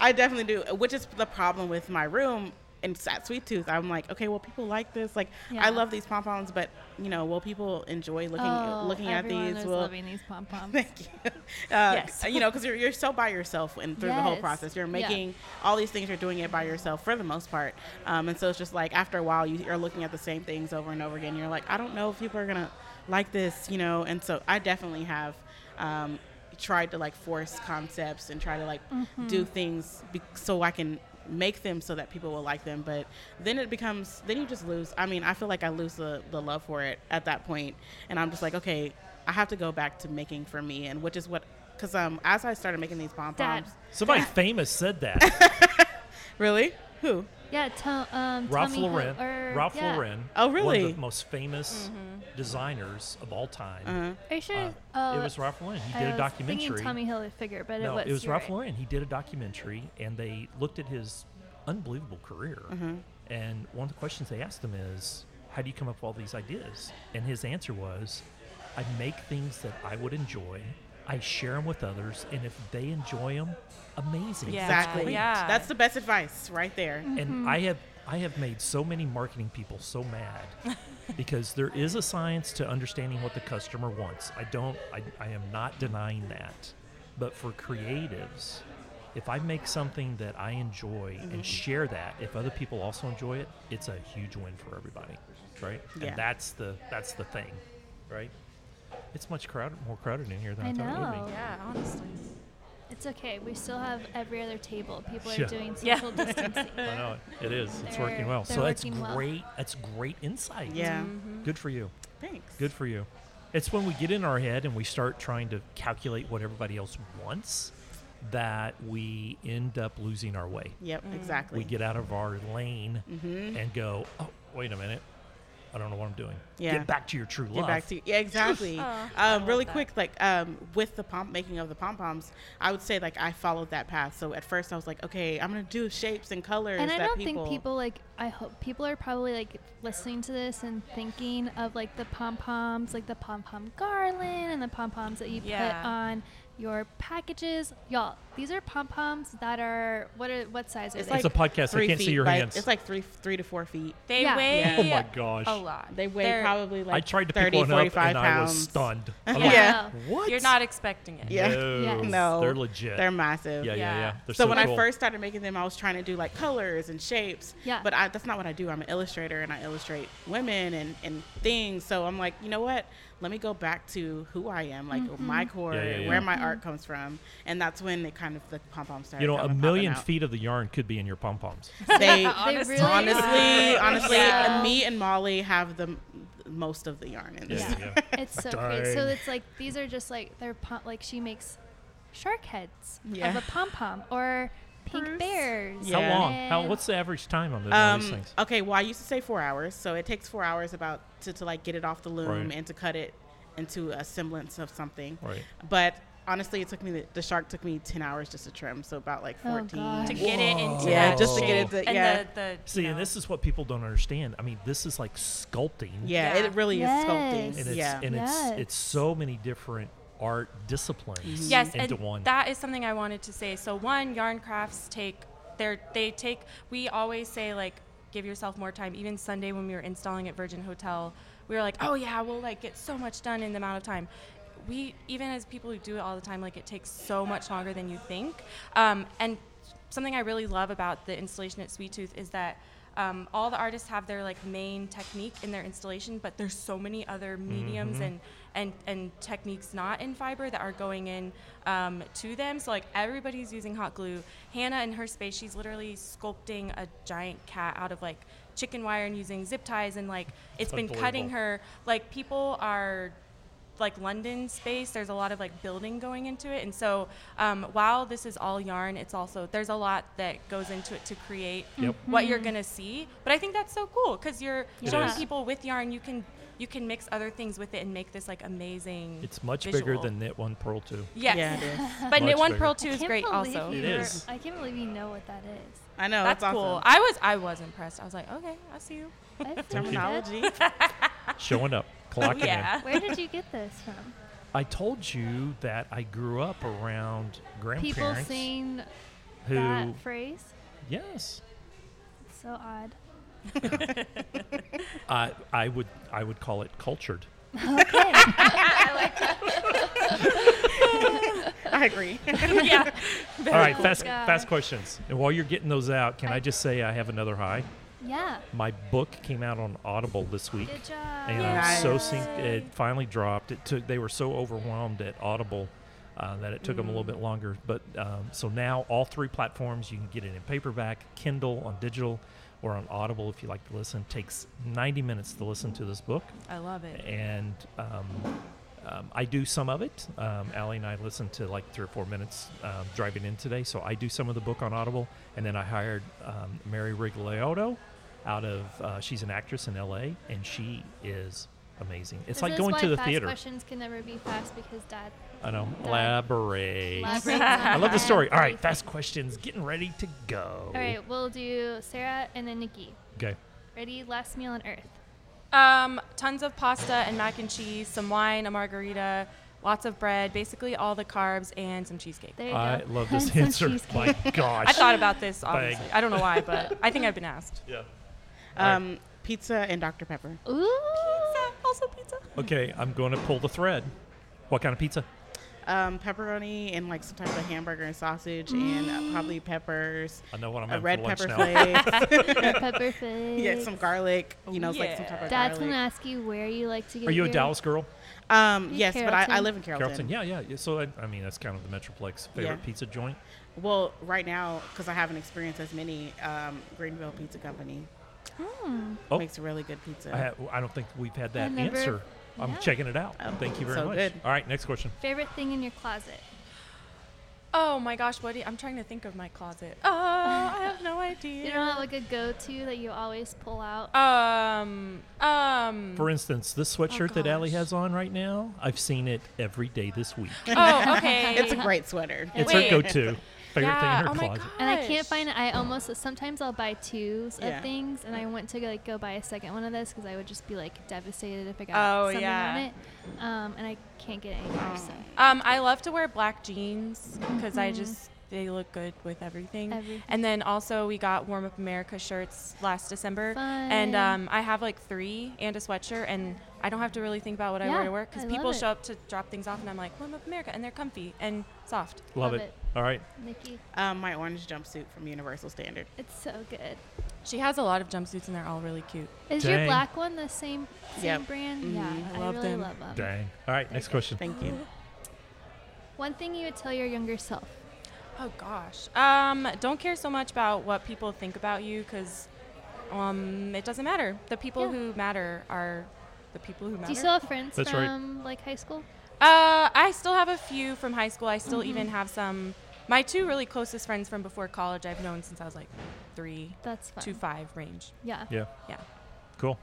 I definitely do, which is the problem with my room and at Sweet Tooth. I'm like, okay, well, people like this. Like, Yeah. I love these pom poms, but you know, will people enjoy looking oh, looking at these? is Will loving these pom poms Thank you. Uh, Yes. You know, because you're, you're so by yourself and through the whole process. You're Yeah. making all these things, you're doing it by yourself for the most part. Um, and so it's just like after a while, you, you're looking at the same things over and over again. You're like, I don't know if people are going to like this, you know. And so I definitely have um, tried to like force concepts and try to like Mm-hmm. do things be- so I can make them so that people will like them but then it becomes then you just lose i mean i feel like i lose the, the love for it at that point and i'm just like okay i have to go back to making for me and which is what because um as i started making these pom poms Somebody famous said that. really who yeah to, um Ralph Tommy Hil- Lauren. or, Ralph yeah. Lauren. oh really? one of the most famous designers of all time. uh-huh. are you sure Uh, oh it was Ralph Lauren. He I did a documentary. thinking Tommy Hilfiger but no, it was it was Ralph right. Lauren. He did a documentary, and they looked at his unbelievable career. Mm-hmm. And one of the questions they asked him is, "How do you come up with all these ideas?" And his answer was, "I make things that I would enjoy. I share them with others, and if they enjoy them, amazing. Yeah. That's exactly great." Yeah. that's the best advice right there And I have I have made so many marketing people so mad because there is a science to understanding what the customer wants. I don't I, I am not denying that. But for creatives, if I make something that I enjoy and mm-hmm. share that, if other people also enjoy it, it's a huge win for everybody. Right? Yeah. And that's the that's the thing. Right? It's much crowded more crowded in here than I, I thought it would be. Yeah, honestly. It's okay. We still have every other table. People are Yeah. doing Yeah. social distancing. I know it is. It's They're- working well. they're So that's working well. great. That's great insight. Yeah. Mhm. Good for you. Thanks. Good for you. It's when we get in our head and we start trying to calculate what everybody else wants that we end up losing our way. Yep, Mm. exactly. We get out of our lane mm-hmm. and go, oh, wait a minute. I don't know what I'm doing. Yeah. Get back to your true love. Get love. back to yeah, exactly. Oh, um, love really that. quick, like um, with the pom making of the pom poms, I would say like I followed that path. So at first I was like, okay, I'm gonna do shapes and colors. And I that don't people, think people like. I hope people are probably like listening to this and thinking of like the pom poms, like the pom pom garland and the pom poms that you Yeah. put on your packages. Y'all, these are pom poms that are what are what size are It's they? it's a podcast. I can't feet, see your like, hands. It's like three three to four feet. They Yeah. weigh Yeah. oh my gosh. a lot. They weigh They're- probably like I tried to 30, pick one up 45 and pounds. I was stunned. I'm Yeah. like, Yeah. what? You're not expecting it. Yeah. No, Yes. No. they're legit. They're massive. yeah, yeah, yeah, Yeah. They're so, so, when cool. I first started making them, I was trying to do like colors and shapes. Yeah. But I, that's not what I do. I'm an illustrator and I illustrate women and, and things. So I'm like, you know what? Let me go back to who I am, like Mm-hmm. my core, Yeah, yeah, yeah. where my art comes from, and that's when it kind of the pom pom started. you know, a million feet of the yarn could be in your pom poms. They Honestly. really honestly, are. honestly, Yeah. uh, me and Molly have the most of the yarn in this. Yeah, Yeah. yeah. It's so great. So it's like these are just like they're pom- like she makes shark heads of a pom pom or pink bears. Yeah. How long? How? What's the average time on, those, on these Um, things? okay, well, I used to say four hours, so it takes four hours about to, to like get it off the loom Right. and to cut it into a semblance of something. Right. But honestly, it took me the, the shark took me ten hours just to trim, so about like Oh, fourteen. gosh. to get it into Yeah, that just to get shape. it to- and yeah. the, the See, you and this is what people don't understand. I mean, this is like sculpting. yeah, Yeah. it really Yes. is sculpting. And it's yeah, and Yes. it's it's so many different art disciplines mm-hmm. yes, into and one. that is something I wanted to say. So one, yarn crafts take their they take. We always say like give yourself more time. Even Sunday when we were installing at Virgin Hotel, we were like, oh yeah, we'll like get so much done in the amount of time. We even as people who do it all the time, like it takes so much longer than you think. Um, and something I really love about the installation at Sweet Tooth is that um, all the artists have their like main technique in their installation, but there's so many other mediums Mhm. and and and techniques not in fiber that are going in um, to them. So like everybody's using hot glue. Hannah in her space, she's literally sculpting a giant cat out of like chicken wire and using zip ties and like it's been cutting her. Like people are like London space, there's a lot of like building going into it, and so um, while this is all yarn, it's also there's a lot that goes into it to create Yep. what you're gonna see. But I think that's so cool because you're It showing is. people with yarn you can you can mix other things with it and make this like amazing. It's much bigger than Knit One Purl Two. yes. yeah, it is. But Much Knit One bigger. Purl Two is great also. It you were- is. I can't believe you know what that is. I know That's that's cool. awesome. I was I was impressed. I was like, okay, I see you. I. Terminology. Showing up, clocking yeah. in. Where did you get this from? I told you that I grew up around People grandparents saying who, that phrase. yes, It's so odd. I I would I would call it cultured. Okay. I like that. I agree. yeah. All right, oh cool. fast Yeah. fast questions. And while you're getting those out, can I, I- just say I have another high? Yeah. My book came out on Audible this week. Good job. and I'm so Nice. it finally dropped. It took they were so overwhelmed at Audible uh, that it took them a little bit longer. But um, so now all three platforms you can get it in paperback, Kindle, on digital, or on Audible if you like to listen. It takes 90 minutes to listen to this book, I love it. and um, um, I do some of it. Um, Allie and I listened to like three or four minutes um, driving in today, so I do some of the book on Audible, and then I hired um, Mary Rigliotto out of uh, she's an actress in L.A. and she is amazing. It's This like going why to the fast theater. questions can never be fast because dad I know. Dad. Elaborate. elaborates I love the story. All right, fast questions. Getting ready to go. All right, we'll do Sarah and then Nikki. Okay. Ready? Last meal on earth. Um, tons of pasta and mac and cheese, some wine, a margarita, lots of bread, basically all the carbs and some cheesecake. There you I go. love this answer. My gosh. I thought about this obviously. Bang. I don't know why, but I think I've been asked. Yeah. All right. Um, pizza and Dr Pepper. Ooh. also pizza. Okay, I'm going to pull the thread. What kind of pizza? Um, pepperoni and like some type of hamburger and sausage and uh, probably peppers, I know what I'm a having red for lunch pepper now. flakes, Pepper flakes. yeah, some garlic. You know, it's like some type of Dad's garlic. gonna ask you where you like to get. Are you a Dallas girl? Um, You yes, but I, I live in Carrollton. Carrollton? Yeah, yeah. yeah. So I, I mean, that's kind of the Metroplex favorite Yeah. pizza joint. Well, right now, because I haven't experienced as many, um, Greenville Pizza Company Hmm. Oh. makes a really good pizza. I, ha- I don't think we've had that never- answer. I'm yeah. checking it out. Oh, Thank you very so much. good. All right, next question. Favorite thing in your closet? Oh my gosh, what do you, I'm trying to think of my closet. Oh, I have no idea. You don't have like a go-to that you always pull out. um, um. For instance, this sweatshirt that Allie has on right now, I've seen it every day this week. oh, okay. it's a great sweater. It's Wait. her go-to favorite yeah. thing in her oh my closet. And I can't find it. I almost sometimes I'll buy twos Yeah. of things, and I went to like go buy a second one of this because I would just be like devastated if I got Oh, something yeah. on it. Um, and I can't get it anymore. So Um, I love to wear black jeans because I Mhm. just they look good with everything. Everything. And then also we got Warm Up America shirts last December, and um, I have like three and a sweatshirt, and I don't have to really think about what I wear to work because people show up to drop things off, and I'm like Warm Up America, and they're comfy and soft. Love, Love it. it. All right. Nikki, Um, my orange jumpsuit from Universal Standard. it's so good. She has a lot of jumpsuits, and they're all really cute. Is Dang. your black one the same same Yep. brand? Yeah, Mhm. I I, love really them. love them. Dang. All right, next question. Thank you. One thing you would tell your younger self. Oh gosh. Um, don't care so much about what people think about you because um, it doesn't matter. The people Yeah. who matter are the people who matter. Do you still have friends That's from right. like high school? Uh, I still have a few from high school. I still Mm-hmm. even have some. My two really closest friends from before college I've known since I was like three That's fun. to five range. Yeah. Yeah. Yeah. Cool.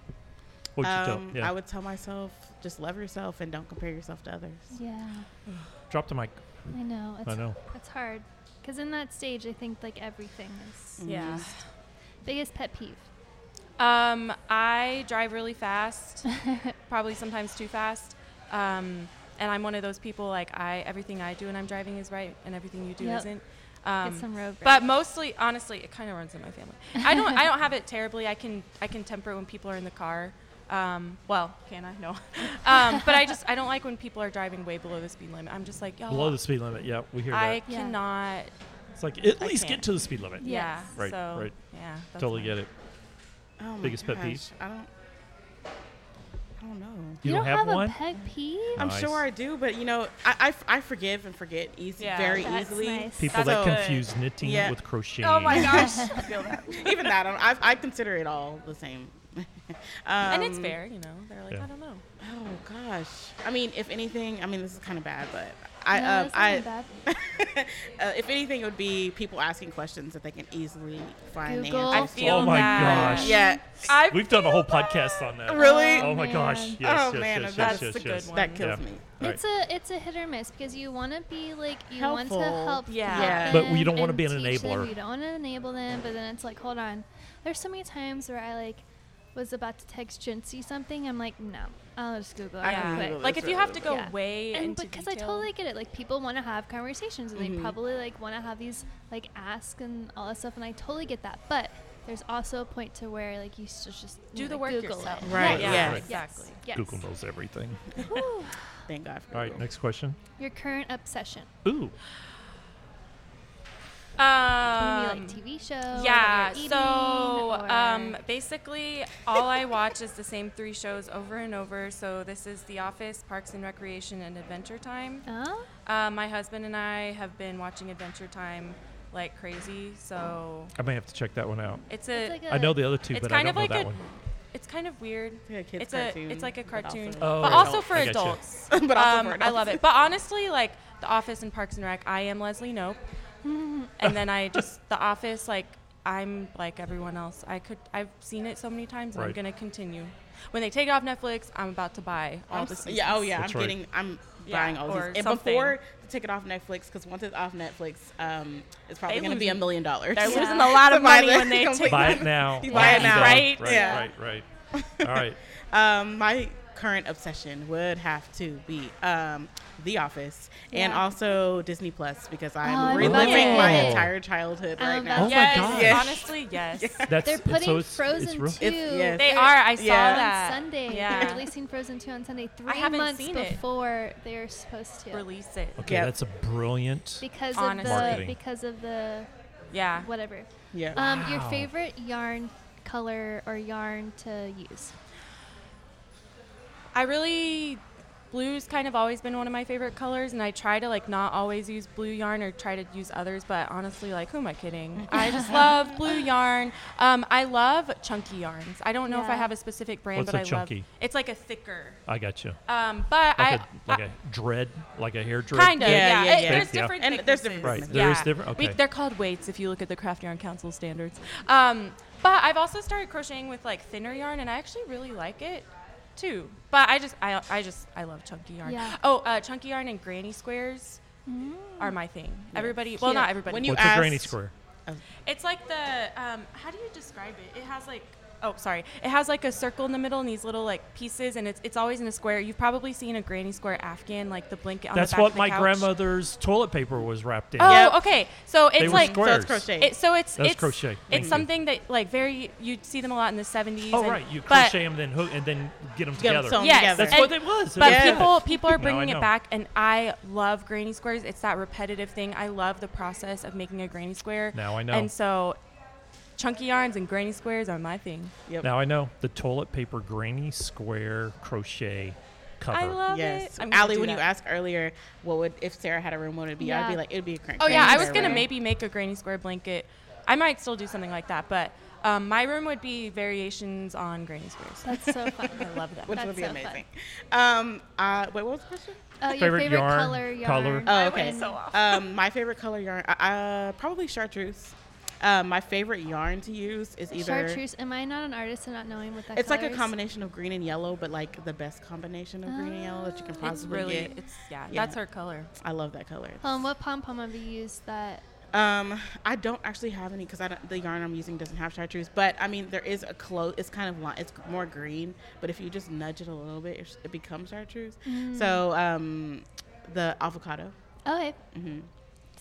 What'd you Um, tell? Yeah. I would tell myself just love yourself and don't compare yourself to others. Yeah. Drop the mic. I know. It's, I know. It's hard. Because in that stage, I think like everything is Yeah. biggest pet peeve. Um, I drive really fast, probably sometimes too fast. Um, and I'm one of those people like I everything I do when I'm driving is right and everything you do Yep. isn't. Get Um, some road but mostly, honestly, it kind of runs in my family. I don't I don't have it terribly. I can I can temper it when people are in the car. Um, well, can I? No. um, but I just I don't like when people are driving way below the speed limit. I'm just like, yo, Below the speed limit. Yeah, we hear I that. Yeah. cannot. It's like at I least can't. get to the speed limit. Yeah. Yes. Right, So, right. Yeah. Totally mine. get it. Oh my Biggest pet peeve? I don't. I don't know. You, You don't, have, a one? pet peeve? I'm Nice. sure I do, but you know, I I forgive and forget easy, Yeah. very That's easily. nice. People That's that good. confuse knitting Yeah. with crocheting. Oh my gosh. I feel that. Even that, I, I consider it all the same. um, and it's fair, you know. They're like, yeah. I don't know. Oh gosh. I mean, if anything, I mean, this is kind of bad, but I, no, um, I, uh, if anything, it would be people asking questions that they can easily find Google. the I feel Oh my that. gosh. Yeah. I We've done a whole feel podcast on that. Really? Oh my man. gosh. Yes, Oh, yes, man, yes, that's yes, the yes, good yes. one. That kills Yeah. me. All right. It's a it's a hit or miss because you want to be like you want to Helpful. help Yeah. yeah But we don't wanna be an teach them, enabler. You don't want to enable them, but then it's like hold on. There's so many times where I like was about to text Jencey something. I'm like no, I'll just Google it I can. Google like this if you really have to go Yeah. way and into because I detail. totally get it. Like people want to have conversations and they mm-hmm. probably like want to have these like ask and all that stuff, and I totally get that. But there's also a point to where like you should just you Do know, the work Google yourself. It. Right, Yes. yeah. Yes. Exactly. Yes. Google knows everything. Whew. Thank God for All right, Google. next question. Your current obsession. Ooh. Can Um, it be like TV show? yeah. what you're So eating, um, basically, all I watch is the same three shows over and over. So this is The Office, Parks and Recreation, and Adventure Time. Oh, Um, my husband and I have been watching Adventure Time like crazy. So I may have to check that one out. it's a it's like a, I know the other two, It's but I kind don't of know like that a- one. it's kind of weird. It's like a kid's It's a cartoon, it's like a but cartoon, also- Oh, but also for adults. But also um, for I love it. But honestly, like The Office and Parks and Rec, I am Leslie Knope, and then I just The Office like. I'm like everyone else. I could. I've seen it so many times, and I'm gonna continue. When they take it off Netflix, I'm about to buy all I'm the s- seasons. yeah, oh yeah, That's I'm right. getting, I'm Yeah, buying all or these. And something. before to take it off Netflix, because once it's off Netflix, um, it's probably going to be a million dollars. They're Yeah. losing a lot of money when they complete- take. Buy it now. You buy it now. Right? Right, Yeah. right, right. All right. Um, my current obsession would have to be um, The Office and also Disney Plus because Oh, I'm I'm reliving my entire childhood I'm right now. Oh my yes, gosh. Yes. honestly, yes. That's They're putting so it's, Frozen it's real. 2. Yes. They They're- are. I saw Yeah. that. On Sunday. Yeah. They're releasing Frozen 2 on Sunday. Three months seen it. before they're supposed to. Release it. Okay, Yep. that's a brilliant. Because Honestly. of the Marketing. because of the Yeah. whatever. Yeah. Um, your favorite yarn color or yarn to use? I really blue's kind of always been one of my favorite colors and I try to like not always use blue yarn or try to use others but honestly like who am I kidding I just love blue yarn um, I love chunky yarns I don't know if I have a specific brand What's but a I chunky? love it's like a thicker I got you. um, but Like I a like I- a dread, like a hair dread. Kind of, Yeah, yeah. yeah, It- yeah. There's Yeah. different And there's different thicknesses. Right, there is yeah. different- We- okay. they're called weights if you look at the Craft Yarn Council standards. Um, but I've also started crocheting with like thinner yarn, and I actually really like it too. But I just, I, I just, I love chunky yarn. Yeah. Oh, uh, chunky yarn and granny squares Mm. are my thing. Yeah. Everybody, well, Yeah. not everybody. When you What's a granny square? it's like the, um, how do you describe it? It has like. Oh, sorry. It has like a circle in the middle and these little like pieces, and it's it's always in a square. You've probably seen a granny square Afghan, like the blanket on That's the back what of the my couch. grandmother's toilet paper was wrapped in. Oh, Yep. okay. So it's They were like So squares. it's crochet. it, so it's That's it's crochet. Thank It's you. something that like very you'd see them a lot in the 70s. Oh and- right, you but- crochet them, then hook, and then get them Get 'em together. sewn Yes, together. That's and- what it was. But Yeah. people people are bringing it back, and I love granny squares. It's that repetitive thing. I love the process of making a granny square. Now I know. And so, chunky yarns and granny squares are my thing. Yep. Now I know the toilet paper granny square crochet cover. I love Yes. it. I'm Allie, do when you asked earlier, what would if Sarah had a room, what would it be? I'd be like, it'd be a cr- Oh yeah, I was gonna room. maybe make a granny square blanket. I might still do something like that, but um, my room would be variations on granny squares. That's so fun. I love that. which That's would be so amazing. Um, uh, wait, what was the question? Oh, your Favorite favorite, yarn, color yarn. color? Oh, okay. so um, my favorite color yarn, uh, uh, probably chartreuse. Um, my favorite yarn to use is either Chartreuse. Am I not an artist and not knowing what that it's like a is? combination of green and yellow, but like the best combination of green and yellow that you can It's It's possibly really, get. it's yeah, Yeah. that's her color. I love that color. Um, what pom pom have you used that? Um, I don't actually have any because I don't, the yarn I'm using doesn't have chartreuse. But I mean, there is a close. It's kind of li- it's more green, but if you just nudge it a little bit, it, it becomes chartreuse. Mm. So um, the avocado. Okay, hmm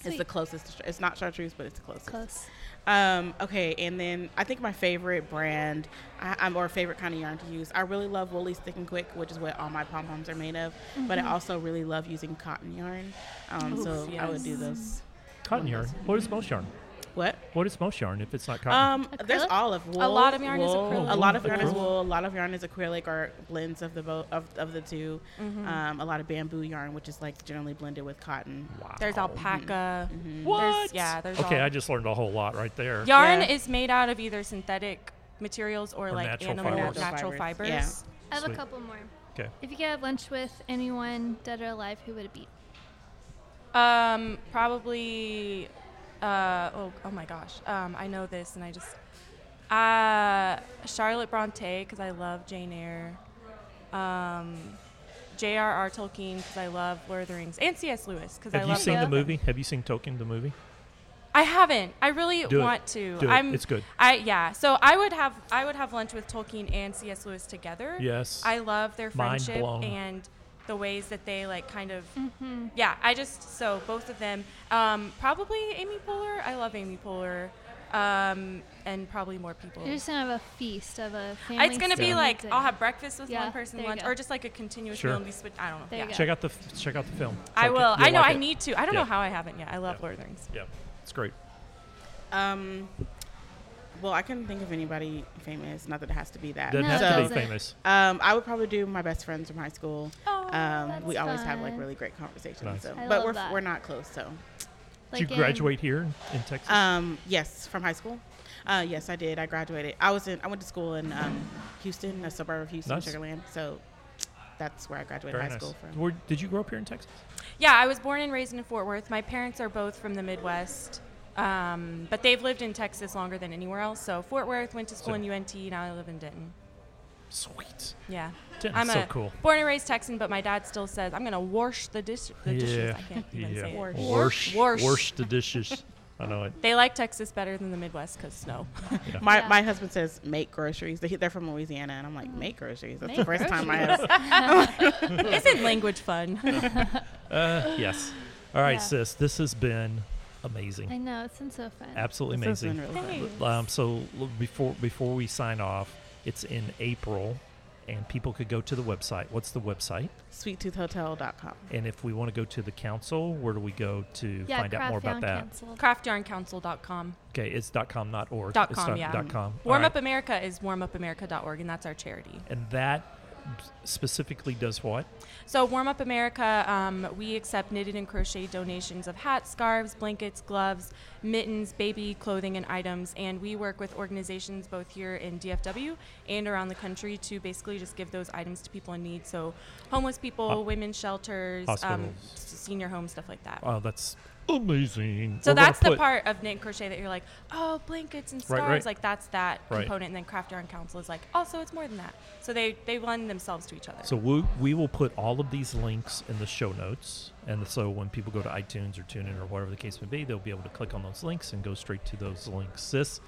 It's the closest. To, char- it's not chartreuse, but it's the closest. close. Um, okay, and then I think my favorite brand, I, I'm or favorite kind of yarn to use. I really love Wool-Ease Thick and Quick, which is what all my pom poms are made of. But I Mm-hmm. also really love using cotton yarn. Um, Oof, so I would do yes. those. Cotton yarn. What is most yarn? What? What is most yarn if it's not cotton? Um, there's all of wool. A lot of yarn is acrylic. A lot of yarn is wool. A lot of yarn is acrylic or blends of the both of, of the 2 Mm-hmm. Um, a lot of bamboo yarn, which is like generally blended with cotton. wow. There's alpaca. Mhm. What? There's, yeah, there's okay, all- I just learned a whole lot right there. Yarn Yeah. is made out of either synthetic materials or, Or like natural animal fibers. natural Natural fibers. fibers. I have Sweet. a couple more. Okay. If you could have lunch with anyone, dead or alive, who would it be? Um, probably. Uh, oh, oh my gosh. Um, I know this, and I just. Uh, Charlotte Bronte, because I love Jane Eyre. Um, J.R.R. Tolkien, because I love Lord of the Rings, and C.S. Lewis, because I Have you seen the movie? Have you seen Tolkien the movie? I haven't. I really Do it. want to. Do. I'm. It's good. I yeah. So I would have I would have lunch with Tolkien and C.S. Lewis together. Yes. I love their Mind friendship blown. and the ways that they like kind of Mm-hmm. yeah. I just so both of them. Um, probably Amy Poehler. I love Amy Poehler. Um, and probably more people. You're just gonna have a feast of a family. It's gonna be like dinner. I'll have breakfast with Yeah, one person lunch, or just like a continuous Sure. meal and we switch. I don't know. Yeah. check out the f- check out the film. I Tolkien. will. You'll I know. like I it. need to. I don't Yeah. know how I haven't yet. I love Yeah. Lord of the Rings. Yeah, it's great. Um, well, I couldn't think of anybody famous. Not that it has to be that. Doesn't No, have it to be famous. Um, I would probably do my best friends from high school. Oh, Um, that's we always have like really great conversations. Nice. So, I but love we're that. we're not close. So, Like Did you in- graduate here in, in Texas? um, yes, from high school. Uh, yes, I did. I graduated. I was in. I went to school in um, Houston, a suburb of Houston, Nice. Sugar Land. So, that's where I graduated Very high nice. school from. Where, did you grow up here in Texas? Yeah, I was born and raised in Fort Worth. My parents are both from the Midwest, um, but they've lived in Texas longer than anywhere else. So Fort Worth, went to school So- in UNT. Now I live in Denton. Sweet. Yeah, Denton's I'm so a cool. born and raised Texan, but my dad still says I'm gonna wash the dish the dishes. Yeah. I can't even Yeah. say it. Wash. Wash, Wash. wash the dishes. I know it. They like Texas better than the Midwest because snow. Yeah. My, Yeah. my husband says make groceries. They- They're from Louisiana, and I'm like make groceries. That's Make the first time I have. Isn't language fun? Uh, yes. All right, Yeah. sis. This has been I know it's been so fun. Absolutely This amazing. really fun. Um, so before before we sign off, it's in April, and people could go to the website. What's the website? SweetToothHotel.com. And if we want to go to the council, where do we go to yeah, find out more about Craft that? Yarn Council. CraftYarnCouncil.com. Okay, it's .com, not org. Dot It's com, dot- yeah. dot com. All Warm right. Up America is warmupamerica.org, and that's our charity. And that specifically does what? So, Warm Up America, um, we accept knitted and crochet donations of hats, scarves, blankets, gloves, mittens, baby clothing, and items. And we work with organizations both here in DFW and around the country to basically just give those items to people in need. So, homeless people, Ho- women's shelters, um, senior homes, stuff like that. Oh, that's amazing. So We're that's the put- part of knit and crochet that you're like, oh, blankets and Right, scarves, right. like that's that Right. component. And then Craft Yarn Council is like, also it's more than that. So they they lend themselves to each other. So we, we will put all of these links in the show notes. And so when people go to iTunes or TuneIn or whatever the case may be, they'll be able to click on those links and go straight to those links. Sis,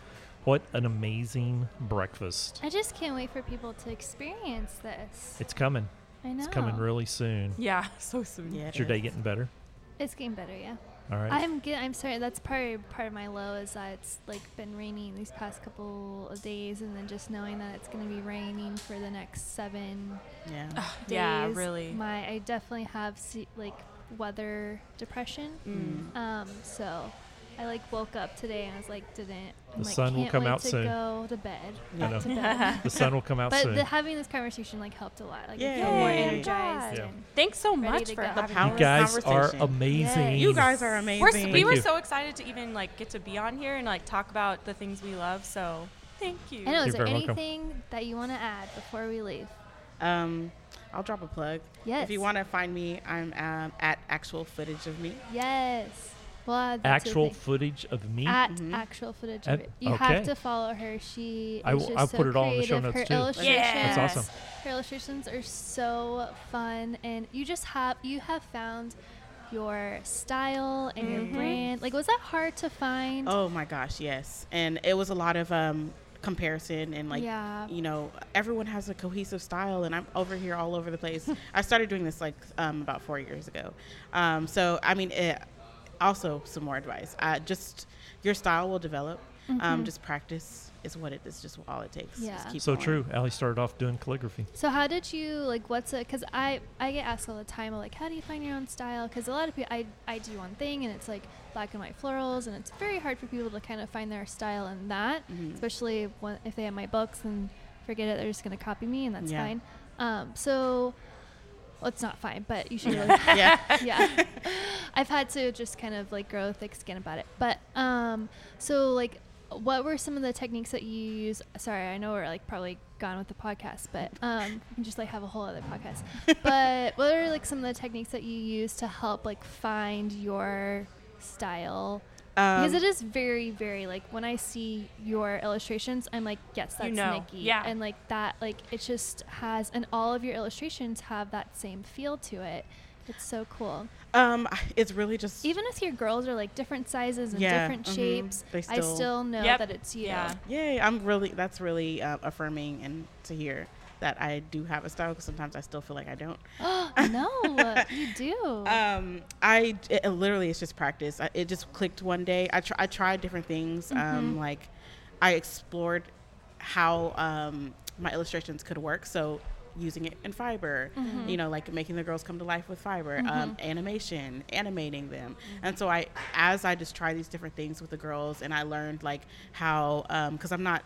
what an amazing breakfast. I just can't wait for people to experience this. It's coming. I know. It's coming really soon. yeah, so soon. Yeah, Is it your day getting better? It's getting better, yeah. All right. I'm get, I'm sorry. That's part of, part of my low is that it's like been raining these past couple of days, and then just knowing that it's going to be raining for the next seven Yeah. days. Yeah, really. My I definitely have se- like weather depression. Mm. Um, so I like woke up today and I was like, didn't. I'm The like, sun will can't come wait out to soon. go to bed. I Back know. to bed. the sun will come out but soon. But having this conversation like helped a lot. Like I Yay. feel more energized. Yeah. Thanks so much for the having power you guys are conversation. amazing. You guys are amazing. We're, we Thank were you. so excited to even like get to be on here and like talk about the things we love. So thank you. I know. Is You're there very welcome. anything that you want to add before we leave? Um, I'll drop a plug. Yes. If you want to find me, I'm um, at actual footage of me. Yes. Well, add that to the Actual footage of me. at Mhm. actual footage At- of it. You okay. have to follow her. She I is will- just I'll so put it all in the show notes, her too. illustrations, Yes. That's awesome. Her illustrations are so fun, and you just have you have found your style and your Mhm. brand. Like, was that hard to find? Oh my gosh, yes. And it was a lot of um, comparison and like, yeah. you know, everyone has a cohesive style, and I'm over here all over the place. I started doing this like um, about four years ago. Um, so I mean, it, also some more advice. Uh, just your style will develop. Um, Mhm. just practice is what it is. Just all it takes. Yeah. Just keep So going. true. Allie started off doing calligraphy. So how did you like? What's it? Because I I get asked all the time, like, how do you find your own style? Because a lot of people, I I do one thing, and it's like black and white florals, and it's very hard for people to kind of find their style in that, Mhm. especially when, if they have my books and forget it, they're just gonna copy me, and that's Yeah. fine. Um, so. Well, it's not fine, but you should really yeah. yeah. I've had to just kind of like grow thick skin about it. But um so like what were some of the techniques that you use? Sorry, I know we're like probably gone with the podcast, but um just like have a whole other podcast. but what are like some of the techniques that you use to help like find your style? Because Um, it is very very like when I see your illustrations, I'm like, yes, that's You know, Nikki. yeah. And like that like it just has and all of your illustrations have that same feel to it. It's so cool. um, it's really just Even if your girls are like different sizes and Yeah, different mhm. shapes, They I still- still know Yep. that it's you. Yeah. Yay! I'm really that's really uh, affirming and to hear that I do have a style because sometimes I still feel like I don't. Oh no, you do. Um, I it, it literally it's just practice. I, it just clicked one day. I tr- I tried different things. Um, Mhm. like I explored how um my illustrations could work. So using it in fiber, Mhm. you know, like making the girls come to life with fiber, um, Mhm. animation, animating them. And so I, as I just try these different things with the girls, and I learned like how, um, because I'm not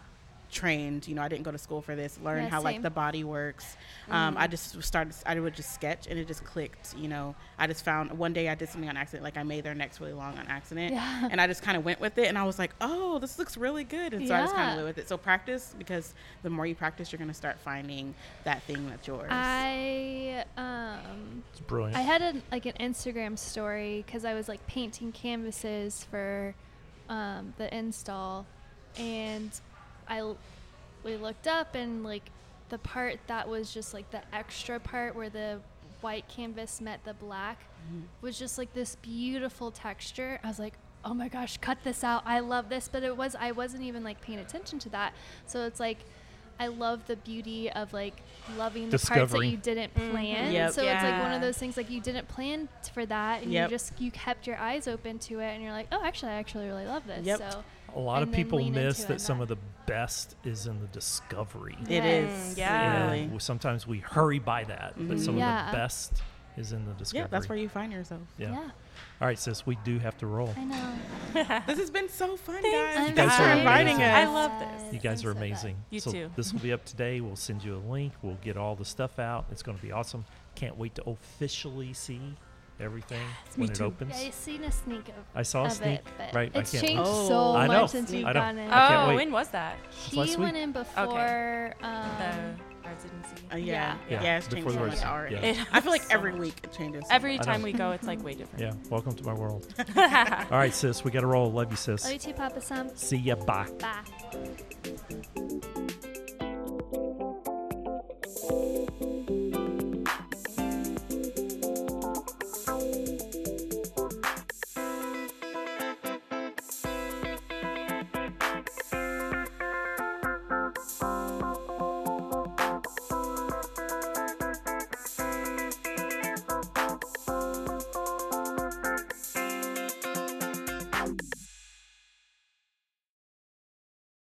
trained, you know, I didn't go to school for this. Learn Yeah, how like the body works. Um, I just started. I would just sketch, and it just clicked. You know, I just found one day I did something on accident, like I made their necks really long on accident, Yeah. and I just kind of went with it, and I was like, oh, this looks really good, and so I just kind of went with it. So practice because the more you practice, you're gonna start finding that thing that's yours. I um It's brilliant. I had an like an Instagram story because I was like painting canvases for um, the install, and I l- we looked up and like the part that was just like the extra part where the white canvas met the black Mhm. was just like this beautiful texture. I was like, oh my gosh, cut this out. I love this, but it was I wasn't even like paying attention to that. So it's like I love the beauty of like loving the parts that you didn't Mhm. plan. Yep. So it's like one of those things like you didn't plan t- for that, and Yep. you just you kept your eyes open to it, and you're like, oh, actually, I actually really love this. Yep. So A lot of people miss that some not- of the best is in the discovery. It is. Yeah. And sometimes we hurry by that, but Mhm. some Yeah. of the best is in the discovery. Yeah, that's where you find yourself. Yeah. yeah, All right, sis, we do have to roll. I know. This has been so fun, Thanks. guys. I'm guys are for inviting us. I love this. You guys I'm are so glad. amazing. You so too. This will be up today. We'll send you a link. We'll get all the stuff out. It's going to be awesome. Can't wait to officially see everything when it opens. Yeah, I've seen a sneak of, I saw a sneak. it, but right, I can't changed wait. so Oh. I much know. since we've I know. gone in. I can't oh, when was that? He last went week. in before. Um, the residency. Uh, yeah. Yeah. yeah, Yeah, it's before changed the so much already. yeah. I feel like so every much. week it changes. Every I time we go, it's like way different. Yeah, welcome to my world. all right, sis, we got to roll. Love you, sis. Love you too, Papa Sam. See ya. Bye. Bye.